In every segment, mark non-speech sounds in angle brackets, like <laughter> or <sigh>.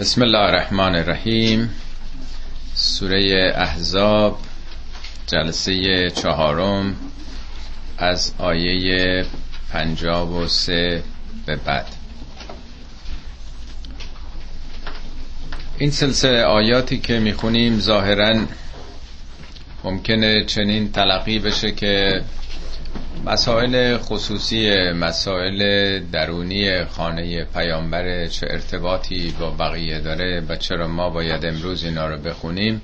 بسم الله الرحمن الرحیم سوره احزاب جلسه چهارم از آیه پنجاب و سه به بعد. این سلسله آیاتی که می‌خونیم ظاهرا ممکنه چنین تلقی بشه که مسائل خصوصی مسائل درونی خانه پیامبر چه ارتباطی با بقیه داره و چرا ما باید امروز اینا رو بخونیم.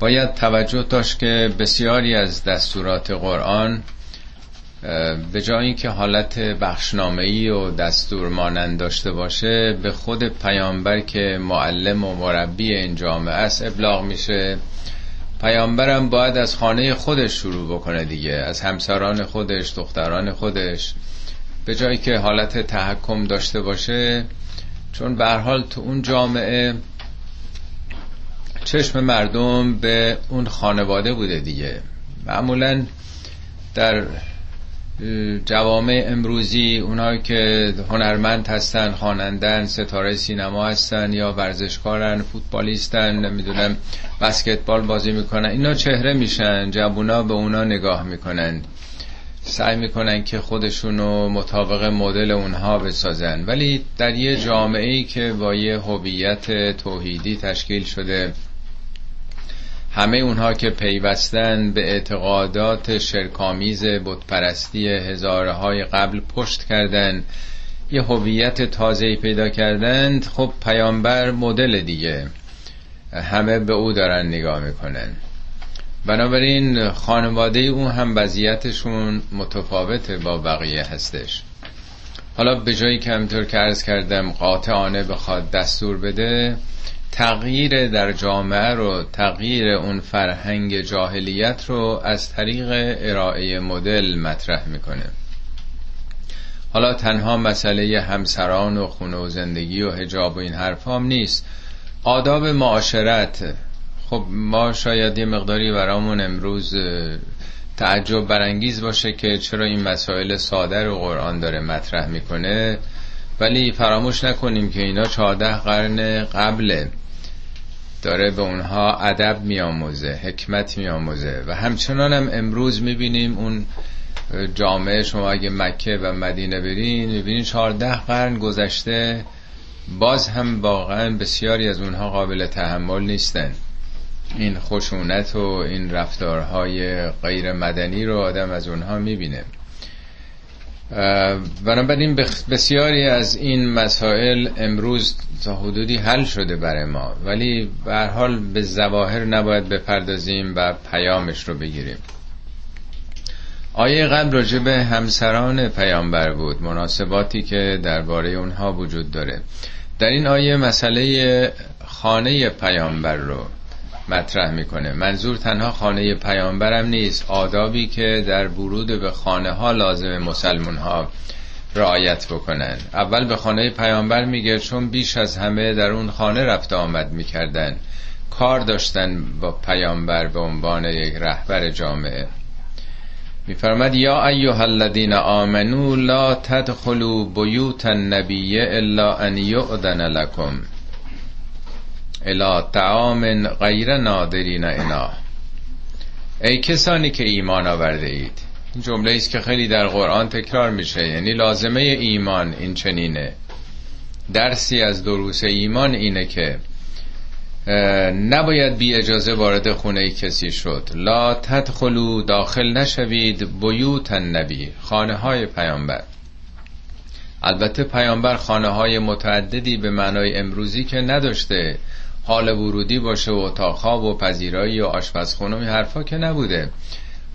باید توجه داشت که بسیاری از دستورات قرآن به جای اینکه حالت بخشنامه‌ای و دستور مانند داشته باشه به خود پیامبر که معلم و مربی این جامعه است ابلاغ میشه. پیامبرم باید از خانه خودش شروع بکنه دیگه از همسران خودش دختران خودش. به جایی که حالت تحکم داشته باشه چون به حال تو اون جامعه چشم مردم به اون خانواده بوده دیگه. معمولا در جوامع امروزی اونایی که هنرمند هستن خوانندن ستاره سینما هستن یا ورزشکارن فوتبالیستن نمی‌دونم بسکتبال بازی می‌کنن اینا چهره میشن جوونا به اونا نگاه می‌کنن سعی می‌کنن که خودشونو مطابق مدل اونها بسازن. ولی در یه جامعه ای که با یه هویت توحیدی تشکیل شده همه اونها که پیوستن به اعتقادات شرکامیز بتپرستی هزارهای قبل پشت کردن یه هویت تازه پیدا کردند خب پیامبر مدل دیگه. همه به او دارن نگاه می‌کنن. بنابراین خانواده اون هم وضعیتشون متفاوته با بقیه هستش. حالا به جایی که همطور که ارز کردم قاطعانه بخواد دستور بده تغییر در جامعه رو تغییر اون فرهنگ جاهلیت رو از طریق ارائه مدل مطرح می‌کنه. حالا تنها مسئله همسران و خونه و زندگی و هجاب و این حرف هم نیست. آداب معاشرت خب ما شاید یه مقداری برامون امروز تعجب برانگیز باشه که چرا این مسائل ساده رو قرآن داره مطرح می‌کنه. ولی فراموش نکنیم که اینا چهارده قرن قبله. داره به اونها ادب میآموزه حکمت میآموزه. و همچنان هم امروز می‌بینیم اون جامعه شما اگه مکه و مدینه برین می‌بینین چهارده قرن گذشته باز هم واقعا بسیاری از اونها قابل تحمل نیستن. این خشونت و این رفتارهای غیر مدنی رو آدم از اونها می‌بینه. بنابراین بسیاری از این مسائل امروز تا حدودی حل شده برای ما. ولی به حال به زواهر نباید بپردازیم و پیامش رو بگیریم. آیه قبل راجع به همسران پیامبر بود مناسباتی که درباره اونها وجود داره. در این آیه مسئله خانه پیامبر رو مطرح می‌کنه. منظور تنها خانه پیامبرم نیست. آدابی که در ورود به خانه ها لازم مسلمون ها رعایت بکنن. اول به خانه پیامبر میگه چون بیش از همه در اون خانه رفت آمد می‌کردن. کار داشتن با پیامبر به عنوان یک رهبر جامعه. میفرمد یا ایها الذین آمنو لا تدخلوا بیوت النبی الا ان یؤذن لكم الى طعام غیر نادرین انا. ای کسانی که ایمان آورده اید. این جمله است که خیلی در قرآن تکرار میشه. یعنی لازمه ایمان این چنینه. درسی از دروس ایمان اینه که نباید بی اجازه وارد خونه کسی شد. لا تدخلو داخل نشوید. بیوت النبی خانه های پیامبر. البته پیامبر خانه های متعددی به معنای امروزی که نداشته. حال ورودی باشه و اتاق و پذیرایی و آشپزخونه و حرفا که نبوده.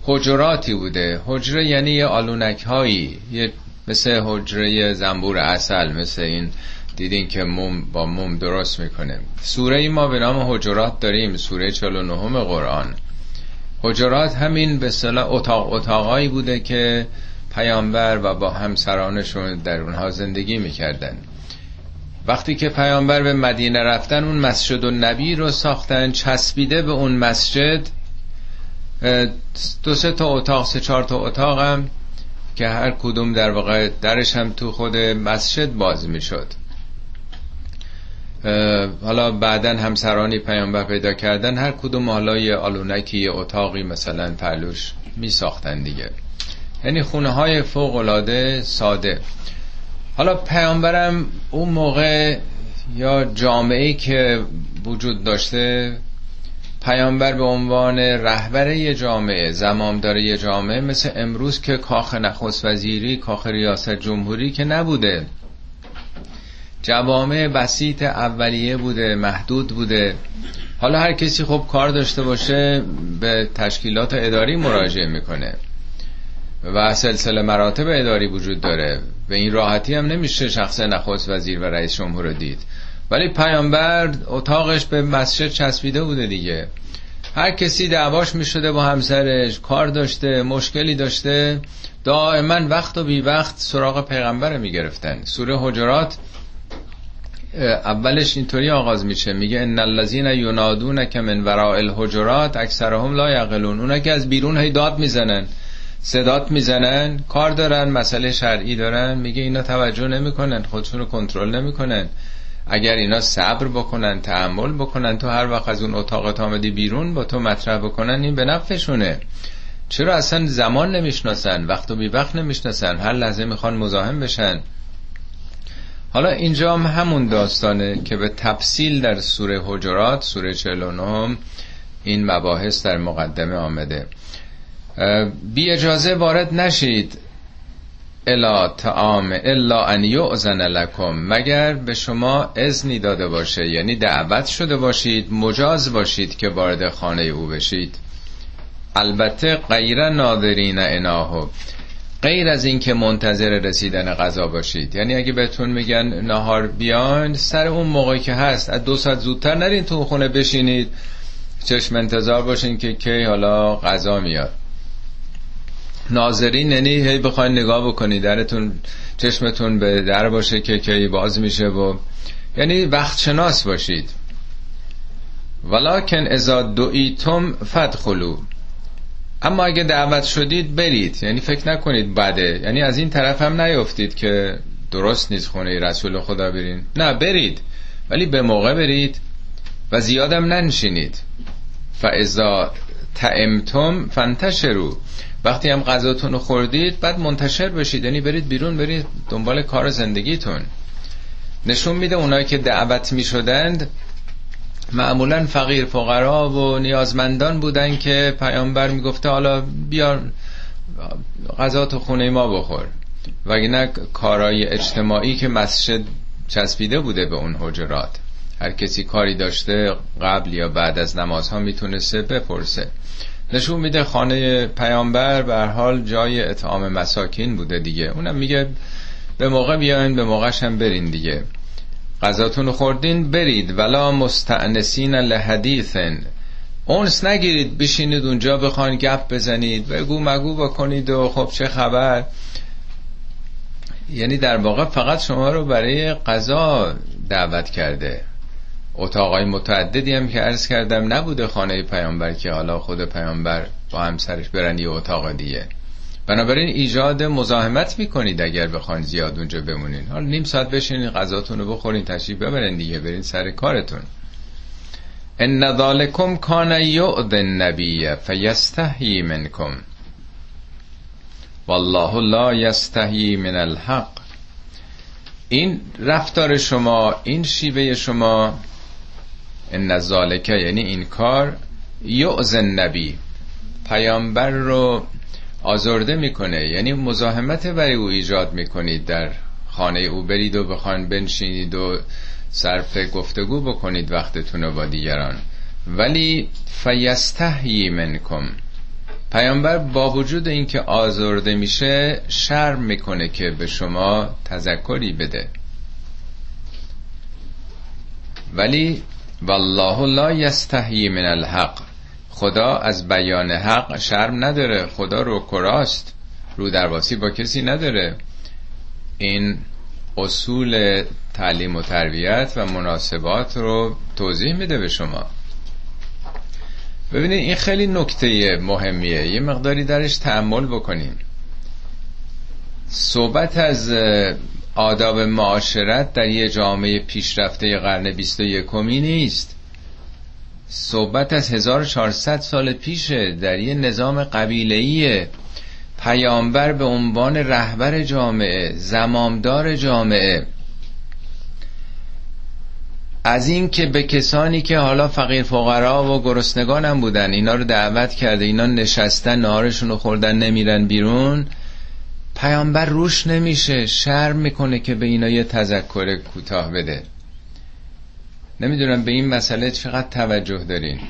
حجراتی بوده. حجره یعنی یه آلونک هایی یه مثل حجره زنبور اصل مثل این دیدین که موم با موم درست می‌کنه. سوره ای ما به نام حجرات داریم سوره 49 قرآن. حجرات همین به صلاح اتاق اتاقایی بوده که پیامبر و با همسرانشون در اونها زندگی می‌کردن. وقتی که پیامبر به مدینه رفتن اون مسجد و نبی رو ساختن چسبیده به اون مسجد دو سه تا اتاق سه چهار تا اتاق هم که هر کدوم در واقع درش هم تو خود مسجد باز می‌شد. حالا بعدا همسرانی پیامبر پیدا کردن هر کدوم حالا یه آلونکی اتاقی مثلا پلوش می ساختن دیگه. یعنی خونه های فوق العاده ساده. حالا پیامبرم اون موقع یا جامعه که وجود داشته پیامبر به عنوان رهبر یه جامعه زمامدار یه جامعه مثل امروز که کاخ نخست وزیری کاخ ریاست جمهوری که نبوده. جوامع بسیط اولیه بوده محدود بوده. حالا هر کسی خب کار داشته باشه به تشکیلات اداری مراجعه می‌کنه. و سلسله مراتب اداری وجود داره به این راحتی هم نمیشه شخص نخست وزیر و رئیس جمهور رو دید. ولی پیامبر اتاقش به مسجد چسبیده بوده دیگه. هر کسی دعواش می‌شده با همسرش کار داشته مشکلی داشته دائما وقت و بی وقت سراغ پیغمبر می‌گرفتن. سوره حجرات اولش اینطوری آغاز میشه. میگه ان الذين ينادونك من وراء الحجرات اکثرهم لا یعقلون. اونا که از بیرون هی داد می‌زنن. صدات می‌زنن کار دارن مسئله شرعی دارن میگه اینا توجه نمی‌کنن خودشونو کنترل نمی‌کنن. اگر اینا صبر بکنن تحمل بکنن تو هر وقت از اون اتاق آمدی بیرون با تو مطرح بکنن این به نفعشونه. چرا اصلا زمان نمی‌شناسن وقت و بی وقت نمی‌شناسن؟ هر لحظه می‌خوان مزاحم بشن. حالا اینجا هم همون داستانه که به تفصیل در سوره حجرات سوره 49 این مباحث در مقدمه آمده. بی اجازه وارد نشید. الا تعام الا ان یؤذن لکم. مگر به شما اذنی داده باشه یعنی دعوت شده باشید مجاز باشید که وارد خانه او بشید. البته غیر ناظرین اناهو. غیر از اینکه منتظر رسیدن غذا باشید. یعنی اگه بهتون میگن نهار بیان سر اون موقعی که هست از دو ساعت زودتر نرین تو خونه بشینید. چشم انتظار باشین که کی حالا غذا میاد. ناظرین یعنی هی بخواین نگاه بکنید درتون چشمتون به در باشه که کی باز میشه و یعنی وقت شناس باشید. ولکن ازا دعیتم فدخلو اما اگه دعوت شدید برید یعنی فکر نکنید بده. یعنی از این طرف هم نیفتید که درست نیست خونه رسول خدا برین. نه برید. ولی به موقع برید و زیادم ننشینید. فاذا تعمتم فانتشروا. وقتی هم غذاتون رو خوردید بعد منتشر بشید. یعنی برید بیرون برید دنبال کار زندگیتون. نشون میده اونایی که دعوت می‌شدند معمولا فقیر فقرا و نیازمندان بودن که پیامبر می‌گفته حالا بیا غذا تو خونه ما بخور. وگرنه کارای اجتماعی که مسجد چسبیده بوده به اون حجرات. هر کسی کاری داشته قبل یا بعد از نمازها می‌تونسته بپرسه. نشون میده خانه پیامبر به حال جای اطعام مساکین بوده دیگه. اونم میگه به موقع بیاین به موقعش هم برین دیگه. غذاتون خوردین برید. ولا مستعنسین لحدیثن. اونس نگیرید بشینید اونجا بخواین گپ بزنید. بگو مگو بکنید و خب چه خبر. یعنی در واقع فقط شما رو برای غذا دعوت کرده. اتاقای متعددی هم که عرض کردم نبوده خانه پیامبر که حالا خود پیامبر با همسرش برن یه اتاق دیگه. بنابراین ایجاد مزاحمت می‌کنید اگر بخواین زیاد اونجا بمونین. حالا نیم ساعت بشینین غذاتون رو بخورین تشریف ببرین دیگه برین سر کارتون. ان ذالکم کان یعد النبی فیستحیی منکم. والله لا یستحیی من الحق. این رفتار شما این شیوه شما ان ذالکه یعنی این کار یعز نبی پیامبر رو آزرده می‌کنه. یعنی مزاحمت برای او ایجاد می‌کنید در خانه او. برید و بخوان بنشینید و صرف گفتگو بکنید وقتتون رو با دیگران. ولی فیستحیی منکم. پیامبر با وجود اینکه آزرده میشه شرم می‌کنه که به شما تذکری بده. ولی والله لا یستحیی من الحق. خدا از بیان حق شرم نداره. خدا رو کراست. رو درواسی با کسی نداره. این اصول تعلیم و تربیت و مناسبات رو توضیح میده به شما. ببینید این خیلی نکته مهمیه. یه مقداری درش تحمل بکنیم. صحبت از آداب معاشرت در یه جامعه پیشرفته قرن 21 نیست. صحبت از 1400 سال پیشه در یه نظام قبیله‌ایه. پیامبر به عنوان رهبر جامعه زمامدار جامعه. از این که به کسانی که حالا فقیر فقرا و گرسنگان هم بودن اینا رو دعوت کرده اینا نشستن نهارشون رو خوردن نمیرن بیرون پیامبر روش نمیشه شرم می‌کنه که به اینا یه تذکر کوتاه بده. نمی‌دونم به این مسئله چقدر توجه دارین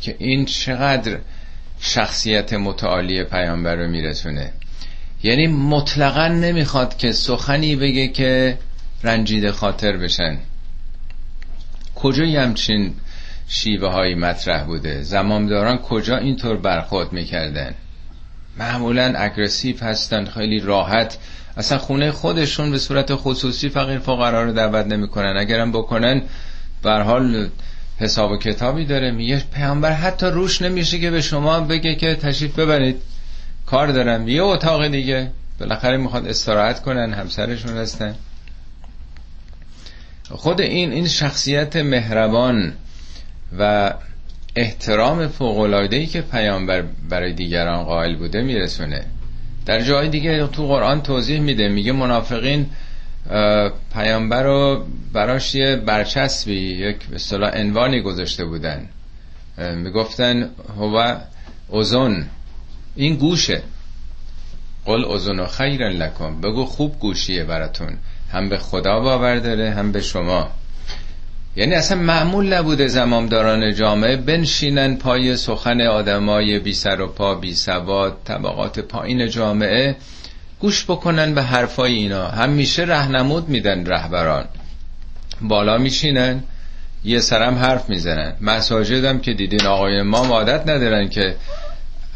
که این چقدر شخصیت متعالی پیامبر رو میرسونه. یعنی مطلقا نمی‌خواد که سخنی بگه که رنجیده خاطر بشن. کجا همچین شیوه های مطرح بوده؟ زمامداران کجا اینطور برخورد می‌کردن؟ معمولا اگرسیو هستن خیلی راحت. اصلا خونه خودشون به صورت خصوصی فقیر فقرا رو دعوت نمی‌کنن. اگرم بکنن بر حال حساب و کتابی داره. میگه پیامبر حتی روش نمیشه که به شما بگه که تشریف ببرید. کار دارم. یه اتاق دیگه. بالاخره می‌خواد استراحت کنن همسرشون هستن. خود این این شخصیت مهربان و احترام ای که پیامبر برای دیگران قائل بوده میرسونه. در جای دیگه تو قرآن توضیح میده میگه منافقین پیامبر رو براش یه برچسبی یک اصطلاح عنوانی گذاشته بودن. می‌گفتن هو اوزون این گوشه. قل اوزون و خیر لکن بگو خوب گوشیه براتون. هم به خدا باور داره هم به شما. یعنی اصلا معمول نبوده زمامداران جامعه بنشینن پای سخن آدمای بی سر و پا بی سواد طبقات پایین جامعه گوش بکنن به حرفای اینا. همیشه رهنمود میدن رهبران. بالا میشینن یه سرم حرف می‌زنن. مساجدم که دیدین آقای ما عادت ندارن که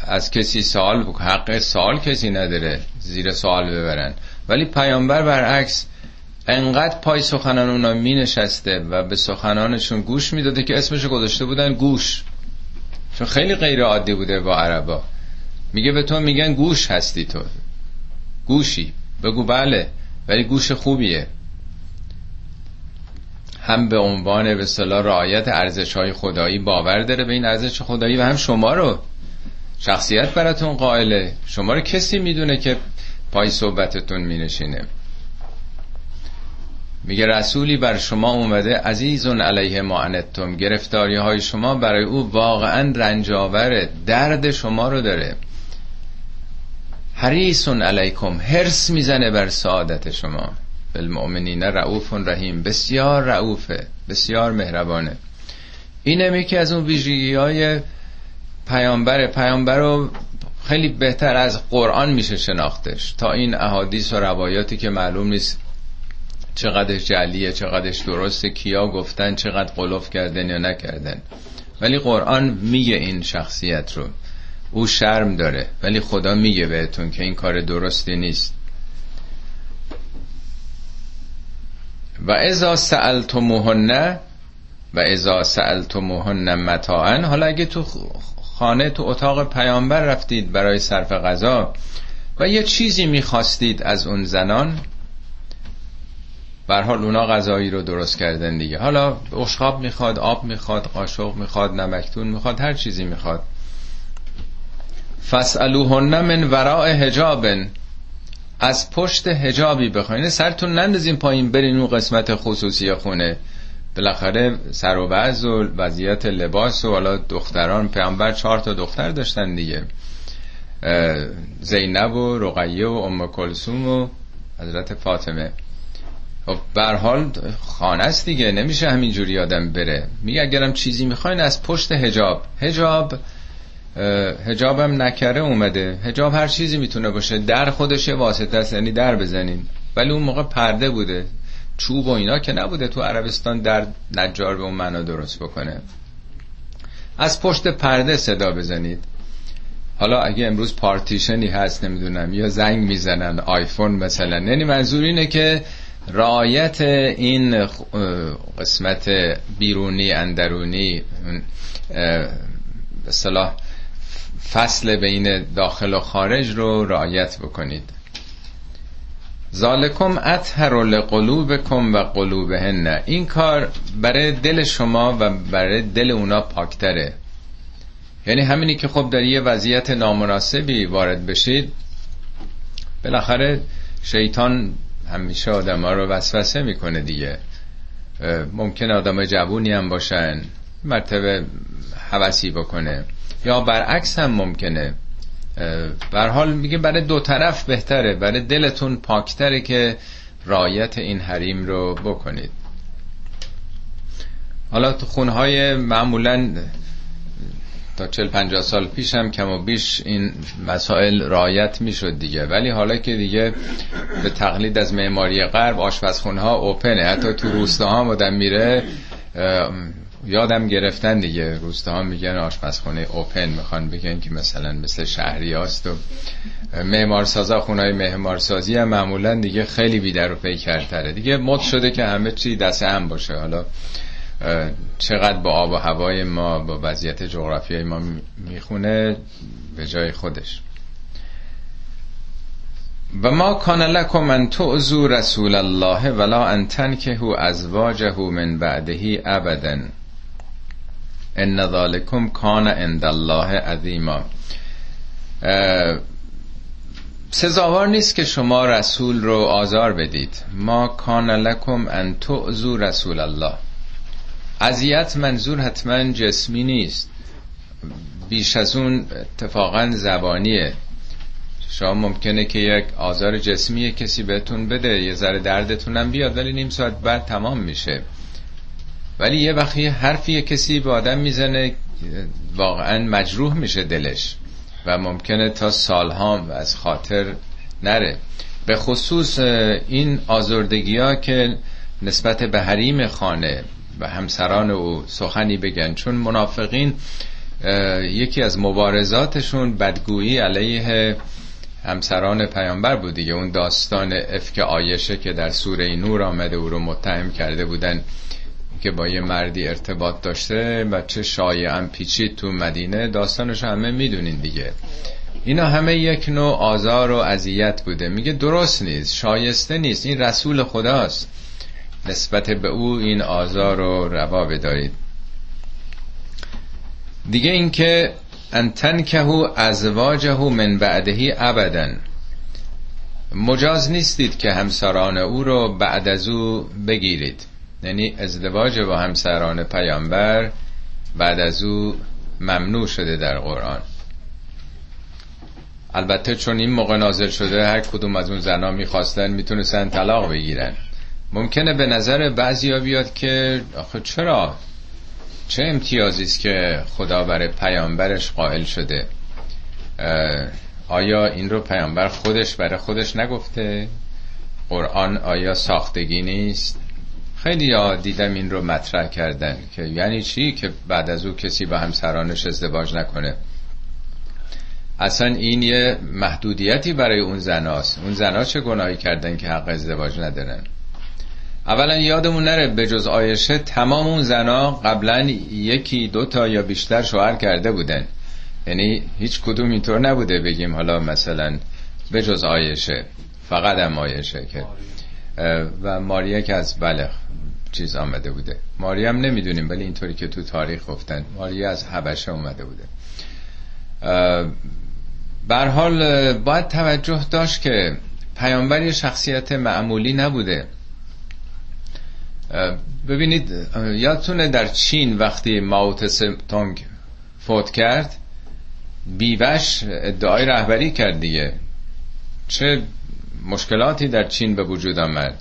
از کسی سوال حق سوال کسی نداره زیر سوال ببرن. ولی پیامبر برعکس انقدر پای سخنان اونا می نشسته و به سخنانشون گوش می‌داده که اسمشو گذاشته بودن گوش. چون خیلی غیر عادی بوده با عربا. میگه به تو میگن گوش هستی تو. گوشی. بگو بله ولی گوش خوبیه. هم به عنوان به صلاح رعایت ارزش های خدایی باور داره به این ارزش خدایی و هم شما رو. شخصیت براتون قائله. شما رو کسی می‌دونه که پای صحبتتون مینشینه. میگه رسولی بر شما اومده عزیزون علیه ما انتم. گرفتاری های شما برای او واقعا رنجاوره درد شما رو داره. حریصون علیکم هرس می‌زنه بر سعادت شما. بالمؤمنین رعوف رحیم بسیار رعوفه بسیار مهربانه. اینه که از اون ویژگی های پیامبر پیامبر رو خیلی بهتر از قرآن میشه شناختش. تا این احادیث و روایاتی که معلوم نیست چقدرش جلیه چقدرش درسته کیا گفتن چقدر قلوف کردن یا نکردن. ولی قرآن میگه این شخصیت رو. او شرم داره ولی خدا میگه بهتون که این کار درستی نیست. و ازا سألتموهن و ازا سألتموهن متاعن حالا اگه تو خانه تو اتاق پیامبر رفتید برای صرف غذا و یه چیزی می‌خواستید از اون زنان بر حال اونا غذایی رو درست کردن دیگه. حالا اشخاب می‌خواد آب می‌خواد قاشق می‌خواد نمکتون می‌خواد هر چیزی می‌خواد. فسالوهن من وراء حجابن. از پشت حجابی بخواین سرتون نندازین پایین برین اون قسمت خصوصی خونه. بالاخره سر و وضع و وضعیت لباس و حالا دختران پیامبر چهار تا دختر داشتن دیگه. زینب و رقیه و ام کلسوم و حضرت فاطمه. بر حال خانه است دیگه نمیشه همینجوری آدم بره. میگه اگرم چیزی می‌خواین از پشت هجاب هجاب هجابم نکره اومده. هجاب هر چیزی می‌تونه باشه در خودش واسطه است یعنی در بزنین ولی اون موقع پرده بوده چوب و اینا که نبوده تو عربستان در نجار به اون معنا درست بکنه. از پشت پرده صدا بزنید. حالا اگه امروز پارتیشنی هست نمی‌دونم یا زنگ می‌زنن آیفون مثلا. یعنی منظور اینه که رعایت این قسمت بیرونی اندرونی به صلاح فصل بین داخل و خارج رو رعایت بکنید. ذالکم اطهر لقلوبکم و قلوبهن. این کار برای دل شما و برای دل اونا پاکتره. یعنی همینی که خب در یه وضعیت نامناسبی وارد بشید بالاخره شیطان همیشه آدم ها رو وسوسه می‌کنه دیگه. ممکن آدم جوونی هم باشن مرتبه حوثی بکنه. یا برعکس هم ممکنه. بر حال میگه برای دو طرف بهتره برای دلتون پاکتره که رایت این حریم رو بکنید. حالا تو خونهای معمولا تا چل پنجاه سال پیش هم کم و بیش این مسائل رایت می‌شد دیگه. ولی حالا که دیگه به تقلید از معماری غرب آشپزخونه ها اوپنه حتی تو روستاها مدام میره یادم گرفتن دیگه. روستاها میگن آشپزخونه اوپن می‌خوان بگن که مثلا مثل شهری هاست و معمارسازا خونهای معمارسازی هم معمولا دیگه خیلی بیدر و پیکرتره دیگه مد شده که همه چی دست هم باشه. حالا چقدر با آب و هوای ما با وضعیت جغرافیایی ما می‌خونه به جای خودش. و ما کان لکم ان تعذو رسول الله ولا ان تنکهو ازواجه من بعدهی ابدا. ان ذالکم کان عند الله عظیما. سزاوار نیست که شما رسول رو آزار بدید. ما کان لکم ان تعذو رسول الله. اذیت منظور حتما جسمی نیست. بیش از اون اتفاقا زبانیه. شما ممکنه که یک آزار جسمی کسی بهتون بده یه ذره دردتونم بیاد ولی نیم ساعت بعد تمام میشه. ولی یه وقتی حرفی کسی به آدم می‌زنه واقعا مجروح میشه دلش و ممکنه تا سالها از خاطر نره. به خصوص این آزردگی ها که نسبت به حریم خانه و همسران او سخنی بگن. چون منافقین یکی از مبارزاتشون بدگویی علیه همسران پیامبر بود دیگه. اون داستان افک آیشه که در سوره نور آمده او رو متهم کرده بودن که با یه مردی ارتباط داشته و چه شایعا پیچید تو مدینه. داستانش همه می‌دونین دیگه. اینا همه یک نوع آزار و اذیت بوده. میگه درست نیست شایسته نیست. این رسول خداست. نسبت به او این آزار رو روا بدارید. دیگه اینکه انتن کهو ازواجه من بعدهی ابدا. مجاز نیستید که همسران او رو بعد از او بگیرید. یعنی ازدواج با همسران پیامبر بعد از او ممنوع شده در قرآن. البته چون این موقع نازل شده هر کدوم از اون زنا می‌خواستن می‌تونستن طلاق بگیرن. ممکنه به نظر بعضی ها بیاد که آخه چرا؟ چه امتیازی است که خدا برای پیامبرش قائل شده؟ آیا این رو پیامبر خودش برای خودش نگفته؟ قرآن آیا ساختگی نیست؟ خیلی ها دیدم این رو مطرح کردن که یعنی چی؟ که بعد از او کسی با همسرانش ازدواج نکنه. اصلا این یه محدودیتی برای اون زناست اون زنا چه گناهی کردن که حق ازدواج ندارن؟ اولا یادمون نره به جز آیشه تمام اون زنا قبلا یکی دو تا یا بیشتر شوهر کرده بودن. یعنی هیچ کدوم اینطور نبوده بگیم حالا مثلا به جز آیشه. فقط هم آیشه که و ماریا که از بله چیز آمده بوده. ماریا هم نمی‌دونیم ولی اینطوری که تو تاریخ گفتن ماریا از حبشه اومده بوده. بر حال باید توجه داشت که پیامبر شخصیت معمولی نبوده. ببینید یادتونه در چین وقتی ماوت تونگ فوت کرد بیوش ادعای رهبری کرد دیگه. چه مشکلاتی در چین به وجود آمد؟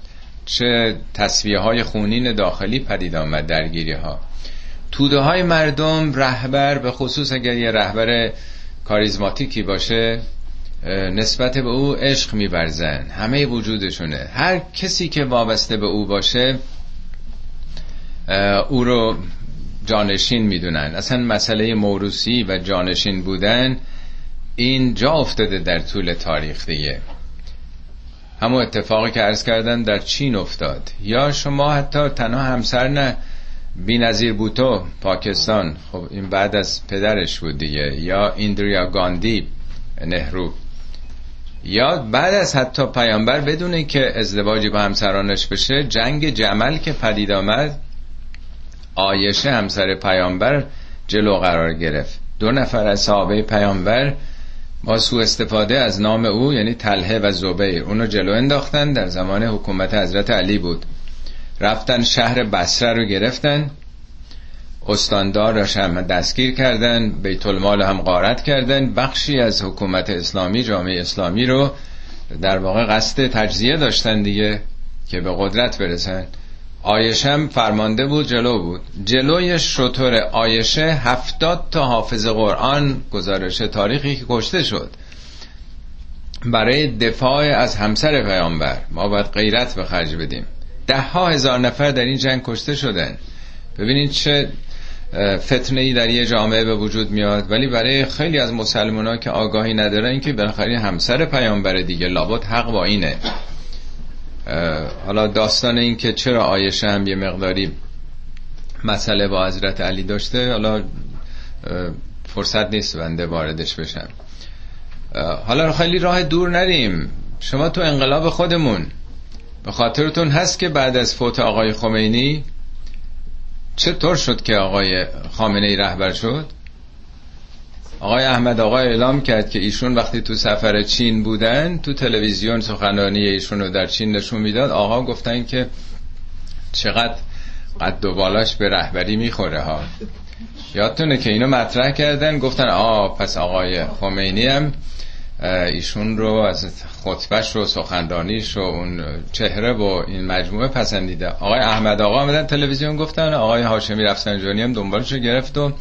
چه تصویه های خونین داخلی پدید آمد درگیری ها توده های مردم رهبر به خصوص اگر یه رهبر کاریزماتیکی باشه نسبت به او عشق میبرزن همه وجودشونه. هر کسی که وابسته به او باشه او رو جانشین می‌دونن. اصلا مسئله موروسی و جانشین بودن این جا افتاده در طول تاریخ دیگه. همون اتفاقی که عرض کردن در چین افتاد. یا شما حتی تنها همسر نه بی نظیر بوتو پاکستان. خب این بعد از پدرش بود دیگه. یا ایندریا گاندی نهرو. یا بعد از حتی پیامبر بدونه که ازدواجی با همسرانش بشه جنگ جمل که پدید آمد آیشه همسر پیامبر جلو قرار گرفت. دو نفر از صحابه پیامبر با سو استفاده از نام او یعنی تله و زبیر اونو جلو انداختن. در زمان حکومت حضرت علی بود. رفتن شهر بسره رو گرفتن. استاندار را هم دستگیر کردن. بیت المال هم غارت کردن. بخشی از حکومت اسلامی جامعه اسلامی رو در واقع قصد تجزیه داشتن دیگه که به قدرت برسن. آیشم فرمانده بود جلو بود. جلوی شطور آیشه هفتاد تا حافظ قرآن گزارش تاریخی که کشته شد. برای دفاع از همسر پیامبر. ما باید غیرت به خرج بدیم. ده ها هزار نفر در این جنگ کشته شدن. ببینید چه فتنه ای در یه جامعه به وجود میاد. ولی برای خیلی از مسلمان ها که آگاهی ندارن که بالاخره همسر پیامبر دیگه لابد حق با اینه. حالا داستان این که چرا آیشه هم یه مقداری مسئله با حضرت علی داشته حالا فرصت نیست بنده واردش بشم. حالا خیلی راه دور نریم. شما تو انقلاب خودمون به خاطرتون هست که بعد از فوت آقای خمینی چطور شد که آقای خامنه ای رهبر شد؟ آقای احمد آقای اعلام کرد که ایشون وقتی تو سفر چین بودن تو تلویزیون سخنرانی ایشون رو در چین نشون می‌داد. آقا گفتن که چقدر قد و بالاش به رهبری می‌خوره ها. یادتونه که اینو مطرح کردن گفتن آ پس آقای خمینی هم ایشون رو از خطبش رو سخندانیش و اون چهره و این مجموعه پسندیده. آقای احمد آقا آمدن تلویزیون گفتن آقای هاشمی رفسنجانی هم دنبالش رو گرفت و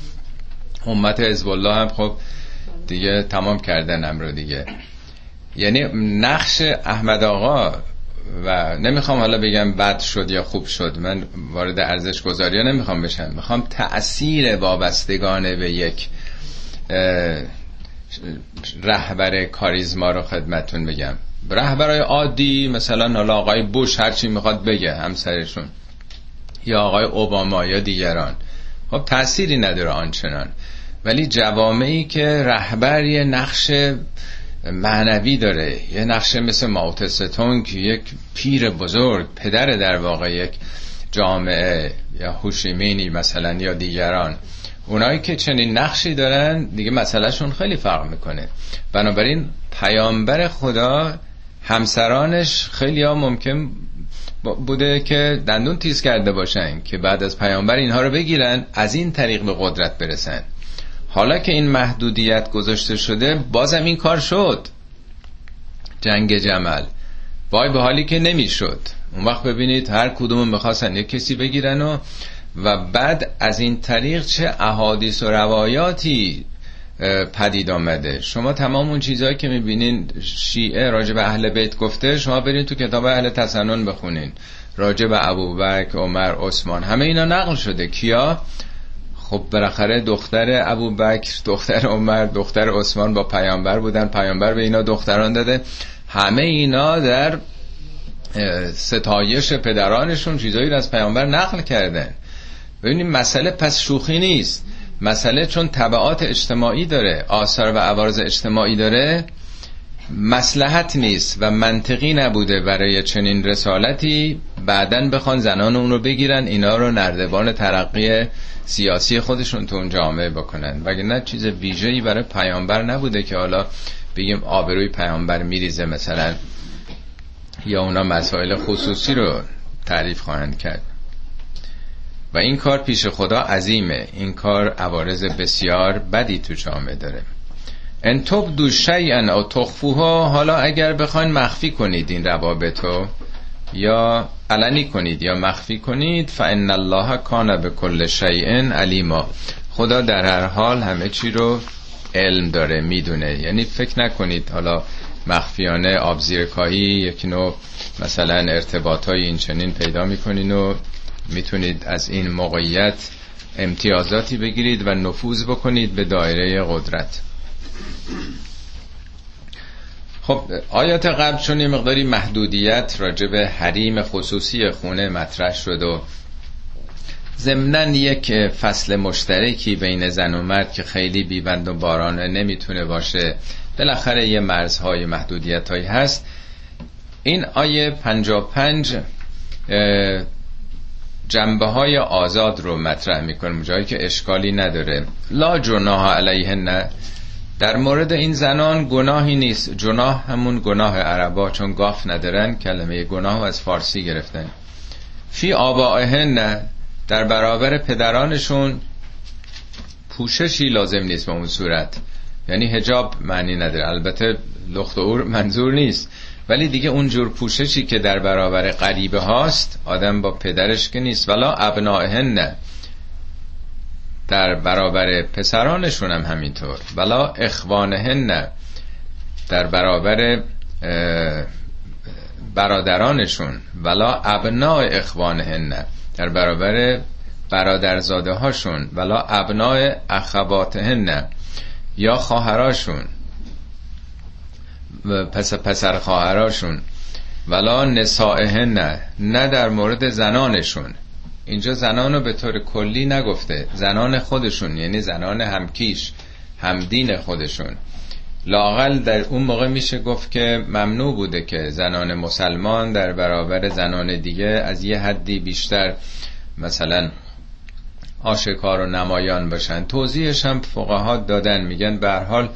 امت حزب الله هم خب دیگه تمام کردن امرو دیگه. یعنی نقش احمد آقا و نمی‌خوام حالا بگم بد شد یا خوب شد من وارد ارزش گذاری ها نمی‌خوام بشم می‌خوام تأثیر وابستگانه به یک رهبر کاریزما رو خدمتون بگم. رهبرای عادی مثلا حالا آقای بوش هرچی می‌خواد بگه همسرشون یا آقای اوباما یا دیگران. خب تأثیری نداره آنچنان. ولی جوامعی که رهبر یه نقش معنوی داره یه نقش مثل ماوتستون که یک پیر بزرگ پدر در واقع یک جامعه یا هوشیمینی مثلا یا دیگران. اونایی که چنین نقشی دارن دیگه مسئلهشون خیلی فرق می‌کنه. بنابراین پیامبر خدا همسرانش خیلی ها ممکن بوده که دندون تیز کرده باشن که بعد از پیامبر اینها رو بگیرن از این طریق به قدرت برسن. حالا که این محدودیت گذاشته شده بازم این کار شد. جنگ جمل. وای به حالی که نمی‌شد. اون وقت ببینید هر کدوم می‌خواستن یک کسی بگیرن و و بعد از این طریق چه احادیث و روایاتی پدید آمده. شما تمام اون چیزهایی که می‌بینین شیعه راجع به اهل بیت گفته شما برین تو کتاب اهل تسنن بخونین. راجع به ابوبکر عمر عثمان همه اینا نقل شده. کیا؟ خب بالاخره دختر ابو بکر دختر عمر دختر عثمان با پیامبر بودن. پیامبر به اینا دختران داده. همه اینا در ستایش پدرانشون چیزایی از پیامبر نقل کردن. ببینید مسئله پس شوخی نیست. مسئله چون طبعات اجتماعی داره آثار و عوارض اجتماعی داره مسلحت نیست و منطقی نبوده برای چنین رسالتی بعدن بخوان زنان اون رو بگیرن اینا رو نردبان ترقی سیاسی خودشون تو اون جامعه بکنن. نه چیز ویژه‌ای برای پیامبر نبوده که حالا بگیم آبروی پیامبر میریزه مثلا یا اونا مسائل خصوصی رو تعریف خواهند کرد. و این کار پیش خدا عظیمه. این کار عوارض بسیار بدی تو جامعه داره. ان دو شیئا او تخفوها حالا اگر بخواین مخفی کنید این روابطو یا علنی کنید یا مخفی کنید فان الله کان به کل شیء علیما. خدا در هر حال همه چی رو علم داره می‌دونه. یعنی فکر نکنید حالا مخفیانه آبزیرکاهی یک نوع مثلا ارتباط های این چنین پیدا می‌کنین و می‌تونید از این موقعیت امتیازاتی بگیرید و نفوذ بکنید به دایره قدرت. خب آیات قبل چون مقداری محدودیت راجع به حریم خصوصی خونه مطرح شد و ضمنا یک فصل مشترکی بین زن و مرد که خیلی بیبند و بارانه نمی‌تونه باشه بالاخره یه مرزهای محدودیت هایی هست. این آیه 55 جنبه های آزاد رو مطرح می‌کنه جایی که اشکالی نداره. لا جناح علیه نه در مورد این زنان گناهی نیست. جناح همون گناه عربا چون گاف ندارن. کلمه گناه از فارسی گرفتن. فی آبائهن در برابر پدرانشون پوششی لازم نیست به اون صورت. یعنی هجاب معنی نداره. البته لخت و اور منظور نیست. ولی دیگه اون جور پوششی که در برابر غریبه هاست آدم با پدرش که نیست. ولا ابنائهن. نه در برابر پسرانشون هم همینطور. ولا اخوانهن نه در برابر برادرانشون. ولا ابناء اخوانهن نه در برابر برادرزاده هاشون ولا ابناء اخواتهن یا خواهراشون. پس پسر خواهراشون. ولا نسائهن نه در مورد زنانشون. اینجا زنان رو به طور کلی نگفته. زنان خودشون یعنی زنان همکیش همدین خودشون. لاقل در اون موقع میشه گفت که ممنوع بوده که زنان مسلمان در برابر زنان دیگه از یه حدی بیشتر مثلا آشکار و نمایان باشن. توضیحش هم فقها دادن. میگن به حال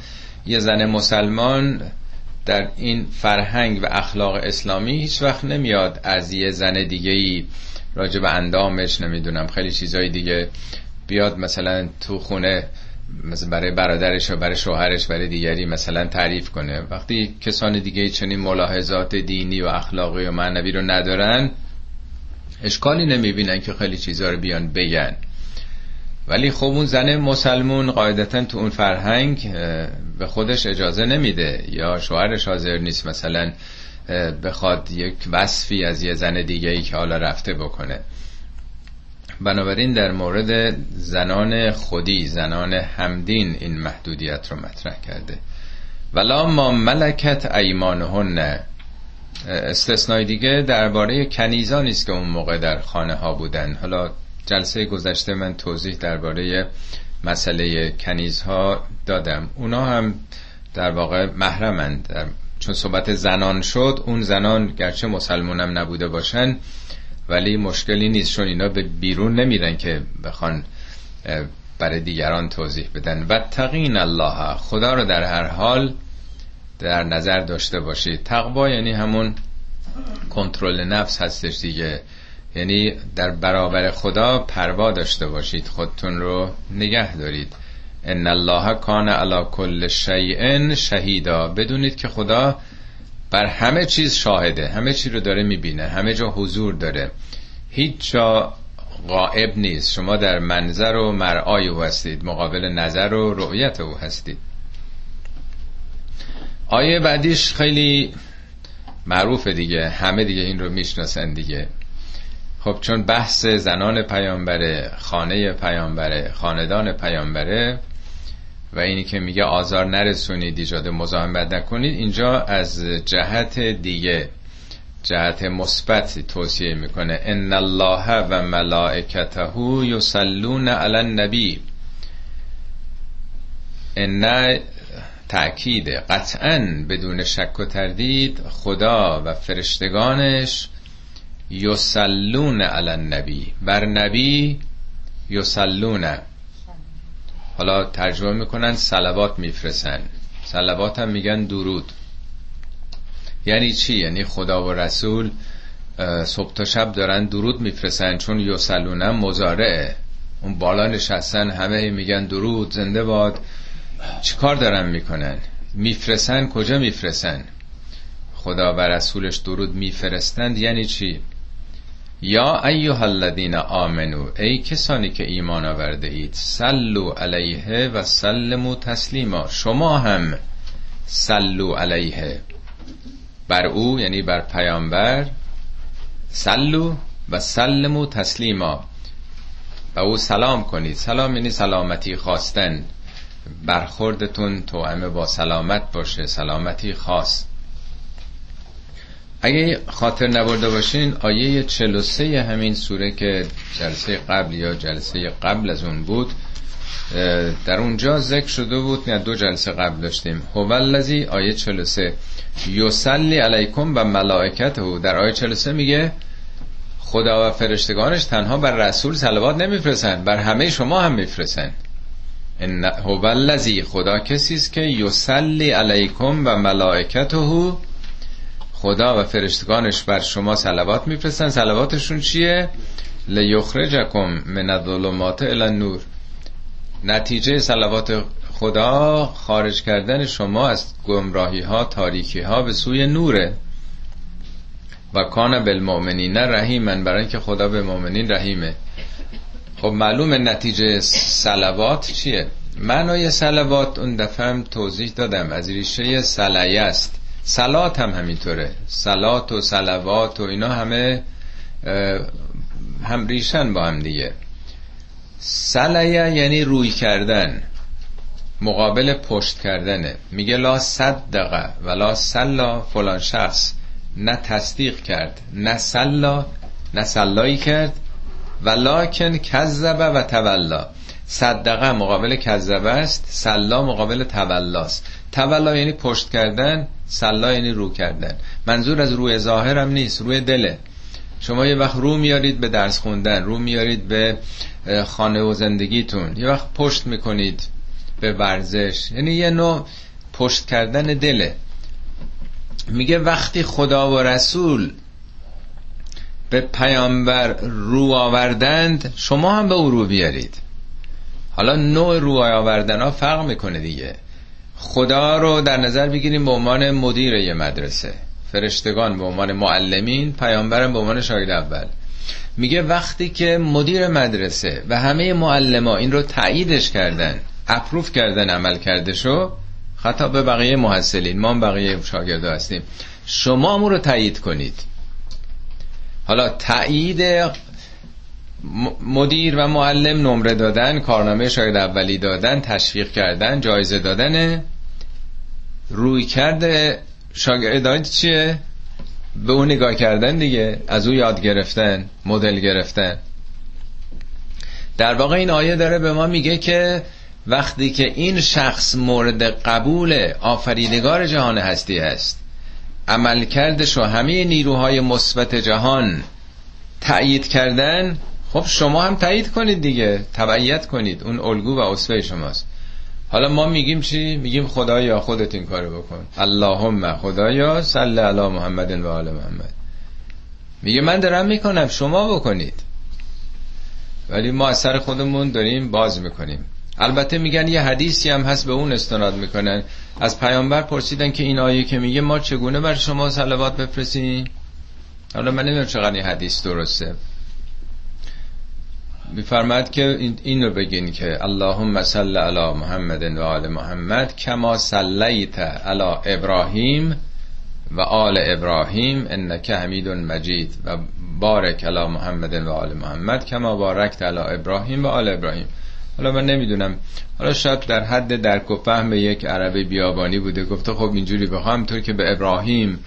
یه زن مسلمان در این فرهنگ و اخلاق اسلامی هیچ وقت نمیاد از یه زن دیگه ای راجع به اندامش نمی‌دونم. خیلی چیزای دیگه بیاد مثلا تو خونه مثلا برای برادرش و برای شوهرش برای دیگری مثلا تعریف کنه. وقتی کسان دیگه چنین ملاحظات دینی و اخلاقی و معنوی رو ندارن اشکالی نمی‌بینن که خیلی چیزا رو بیان بگن. ولی خب اون زن مسلمون قاعدتا تو اون فرهنگ به خودش اجازه نمیده. یا شوهرش حاضر نیست مثلا بخواد یک وصفی از یه زن دیگه ای که حالا رفته بکنه. بنابراین در مورد زنان خودی زنان همدین این محدودیت رو مطرح کرده. ولا ما ملکت ایمانهن. استثنای دیگه درباره کنیزانی است که اون موقع در خانه ها بودن. حالا جلسه گذشته من توضیح درباره مسئله کنیزها دادم. اونا هم در واقع محرمند. در چون صحبت زنان شد اون زنان گرچه مسلمانم نبوده باشن ولی مشکلی نیست چون اینا به بیرون نمیرن که بخوان برای دیگران توضیح بدن. و تقین الله خدا رو در هر حال در نظر داشته باشید. تقوا یعنی همون کنترل نفس هستش دیگه. یعنی در برابر خدا پروا داشته باشید خودتون رو نگه دارید. ان الله کان علی کل شیء شهیدا. بدونید که خدا بر همه چیز شاهده همه چیز رو داره می‌بینه همه جا حضور داره. هیچ جا غائب نیست. شما در منظر و مرعای او هستید مقابل نظر و رؤیت او هستید. آیه بعدیش خیلی معروفه دیگه. همه دیگه این رو می‌شناسن دیگه. خب چون بحث زنان پیامبره خانه پیامبره خاندان پیامبره و اینی که میگه آزار نرسونید ایجاد مزاحمت نکنید اینجا از جهت دیگه جهت مثبت توصیه می‌کنه. ان الله و ملائکته یصلون علی النبی. ان تأکید قطعا بدون شک و تردید خدا و فرشتگانش یصلون علی النبی. بر نبی یصلون. حالا ترجمه می‌کنن سلوات میفرسن سلوات هم میگن درود. یعنی چی؟ یعنی خدا و رسول صبح تا شب دارن درود میفرسن چون یوسلونه مزارعه اون بالا نشستن همه میگن درود زنده باد. چیکار دارن می‌کنن؟ میفرسن کجا میفرسن خدا و رسولش درود میفرستند یعنی چی؟ یا ایها الذین آمنو ای کسانی که ایمان آورده اید سلو علیه و سلمو تسلیما. شما هم سلو علیه. بر او یعنی بر پیامبر سلو و سلمو تسلیما. و او سلام کنید. سلام یعنی سلامتی خواستن. برخوردتون توامه با سلامت باشه سلامتی خاص اگه خاطر نبرده باشین آیه 43 همین سوره که جلسه قبل یا جلسه قبل از اون بود در اونجا ذکر شده بود نه دو جلسه قبل داشتیم. هو الذی؟ آیه 43 یصلی علیکم و ملائکته. در آیه 43 میگه خدا و فرشتگانش تنها بر رسول صلوات نمیفرستن بر همه شما هم میفرستن هو الذی؟ خدا کسی است که یصلی علیکم و ملائکته. خدا و فرشتگانش بر شما صلوات میفرستن صلواتشون چیه؟ لیخرجکم من الظلمات الی النور. نتیجه صلوات خدا خارج کردن شما از گمراهی ها تاریکی ها به سوی نوره. و کان بالمؤمنین رحیمن برای اینکه خدا به مؤمنین رحیمه. خب معلوم نتیجه سلوات چیه؟ معنای سلوات اون دفعه هم توضیح دادم. از ریشه سلیه است. سلات هم همینطوره. سلات و سلوات و اینا همه هم ریشن با هم دیگه. سلیه یعنی روی کردن مقابل پشت کردنه. میگه لا صدقه ولا سلا فلان شخص. نه تصدیق کرد نه سلا نه سلایی کرد. ولیکن کذبه و تولا. صدقه مقابل کذبه است سلا مقابل تولاست. تولا یعنی پشت کردن سلا یعنی رو کردن. منظور از روی ظاهر هم نیست روی دله. شما یه وقت رو میارید به درس خوندن رو میارید به خانه و زندگیتون. یه وقت پشت می‌کنید به ورزش. یعنی یه نوع پشت کردن دله. میگه وقتی خدا و رسول به پیامبر رو آوردند شما هم به او رو بیارید. حالا نوع رو آوردن ها فرق می‌کنه دیگه. خدا رو در نظر بگیریم به عنوان مدیر یه مدرسه. فرشتگان به عنوان معلمین پیامبرم به عنوان شاگرد اول. میگه وقتی که مدیر مدرسه و همه معلما این رو تاییدش کردن اپروف کردن عمل کرده شو خطا به بقیه محصلین ما بقیه شاگرده هستیم. شما رو تایید کنید. حالا تایید مدیر و معلم نمره دادن کارنامه شاید اولی دادن تشویق کردن جایزه دادن. روی کرده شاگردان چیه؟ به اون نگاه کردن دیگه. از او یاد گرفتن مدل گرفتن. در واقع این آیه داره به ما میگه که وقتی که این شخص مورد قبول آفریدگار جهان هستی است عملکردش و همه نیروهای مثبت جهان تأیید کردن خب شما هم تایید کنید دیگه تبعیت کنید. اون الگو و اسوه شماست. حالا ما میگیم چی؟ میگیم خدایا خودت این کارو بکن. اللهم خدایا صلی علی محمد و آل محمد. میگه من دارم می‌کنم شما بکنید. ولی ما از خودمون داریم باز می‌کنیم. البته میگن یه حدیثی هم هست به اون استناد می‌کنن. از پیامبر پرسیدن که این آیه که میگه ما چگونه بر شما صلوات بفرستیم؟ حالا من نمی‌دونم چقدر این حدیث درسته. میفرماد که این رو بگین که اللهم صل علی محمد و آل محمد کما صلیت علی ابراهیم و آل ابراهیم انک حمید مجید. و بارک علی محمد و آل محمد کما بارکت علی ابراهیم و آل ابراهیم. حالا من نمی‌دونم. حالا شاید در حد درک و فهم یک عربی بیابانی بوده. گفته خب اینجوری بخوام طور که به ابراهیم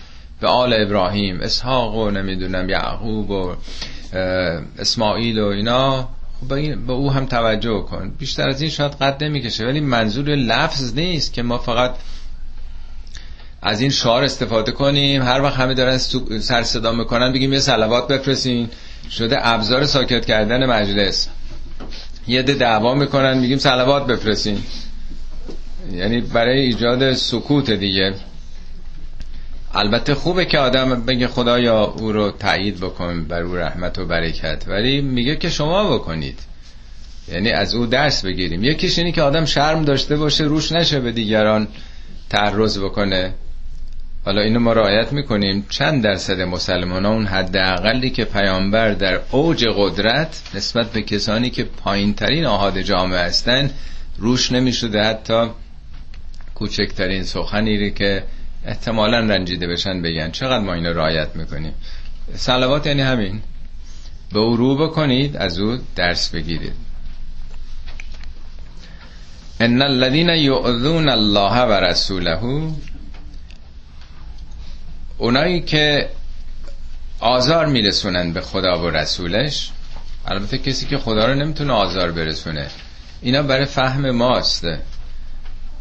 به آل ابراهیم اسحاق و نمی‌دونم یعقوب و اسماعیل و اینا خب به او هم توجه کن. بیشتر از این شاید قد نمی‌کشه ولی منظور لفظ نیست که ما فقط از این شعار استفاده کنیم. هر وقت همه دارن سر صدا می‌کنن بگیم یه سلوات بفرستین. شده ابزار ساکت کردن مجلس. یه ده دعوا می‌کنن میگیم سلوات بفرستین. یعنی برای ایجاد سکوت دیگه. البته خوبه که آدم بگه خدایا او رو تایید بکن بر او رحمت و برکت ولی میگه که شما بکنید. یعنی از او درس بگیریم. یکیش اینی که آدم شرم داشته باشه روش نشه به دیگران تعرض بکنه. حالا اینو ما رعایت می‌کنیم. چند درصد مسلمان ها اون حد که پیامبر در اوج قدرت نسبت به کسانی که پایین ترین آهاد جامعه هستن روش نمی‌شده. حتی کوچکترین سخنی که احتمالا رنجیده بشن بگن. چقدر ما اینو رعایت می‌کنیم؟ سلوات یعنی همین. به او رو بکنید از او درس بگیرید. ان الذين يؤذون الله و رسوله اونایی که آزار میرسونن به خدا و رسولش البته کسی که خدا رو نمی‌تونه آزار برسونه. اینا برای فهم ماست.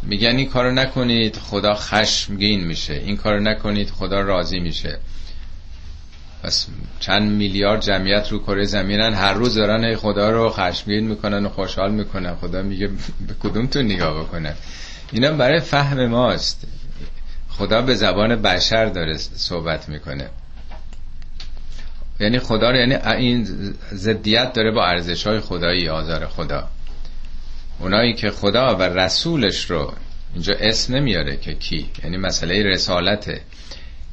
میگن این کارو نکنید خدا خشمگین میشه. این کارو نکنید خدا راضی میشه. پس چند میلیارد جمعیت رو کره زمینن هر روز دارن خدا رو خشمگین می‌کنن و خوشحال می‌کنن. خدا میگه به کدوم تو نگاه بکنه؟ اینا برای فهم ماست. خدا به زبان بشر داره صحبت می‌کنه. یعنی خدا رو یعنی این ضدیت داره با ارزش های خدایی آزار خدا. اونایی که خدا و رسولش رو اینجا اسم نمیاره که کی. یعنی مسئله رسالته.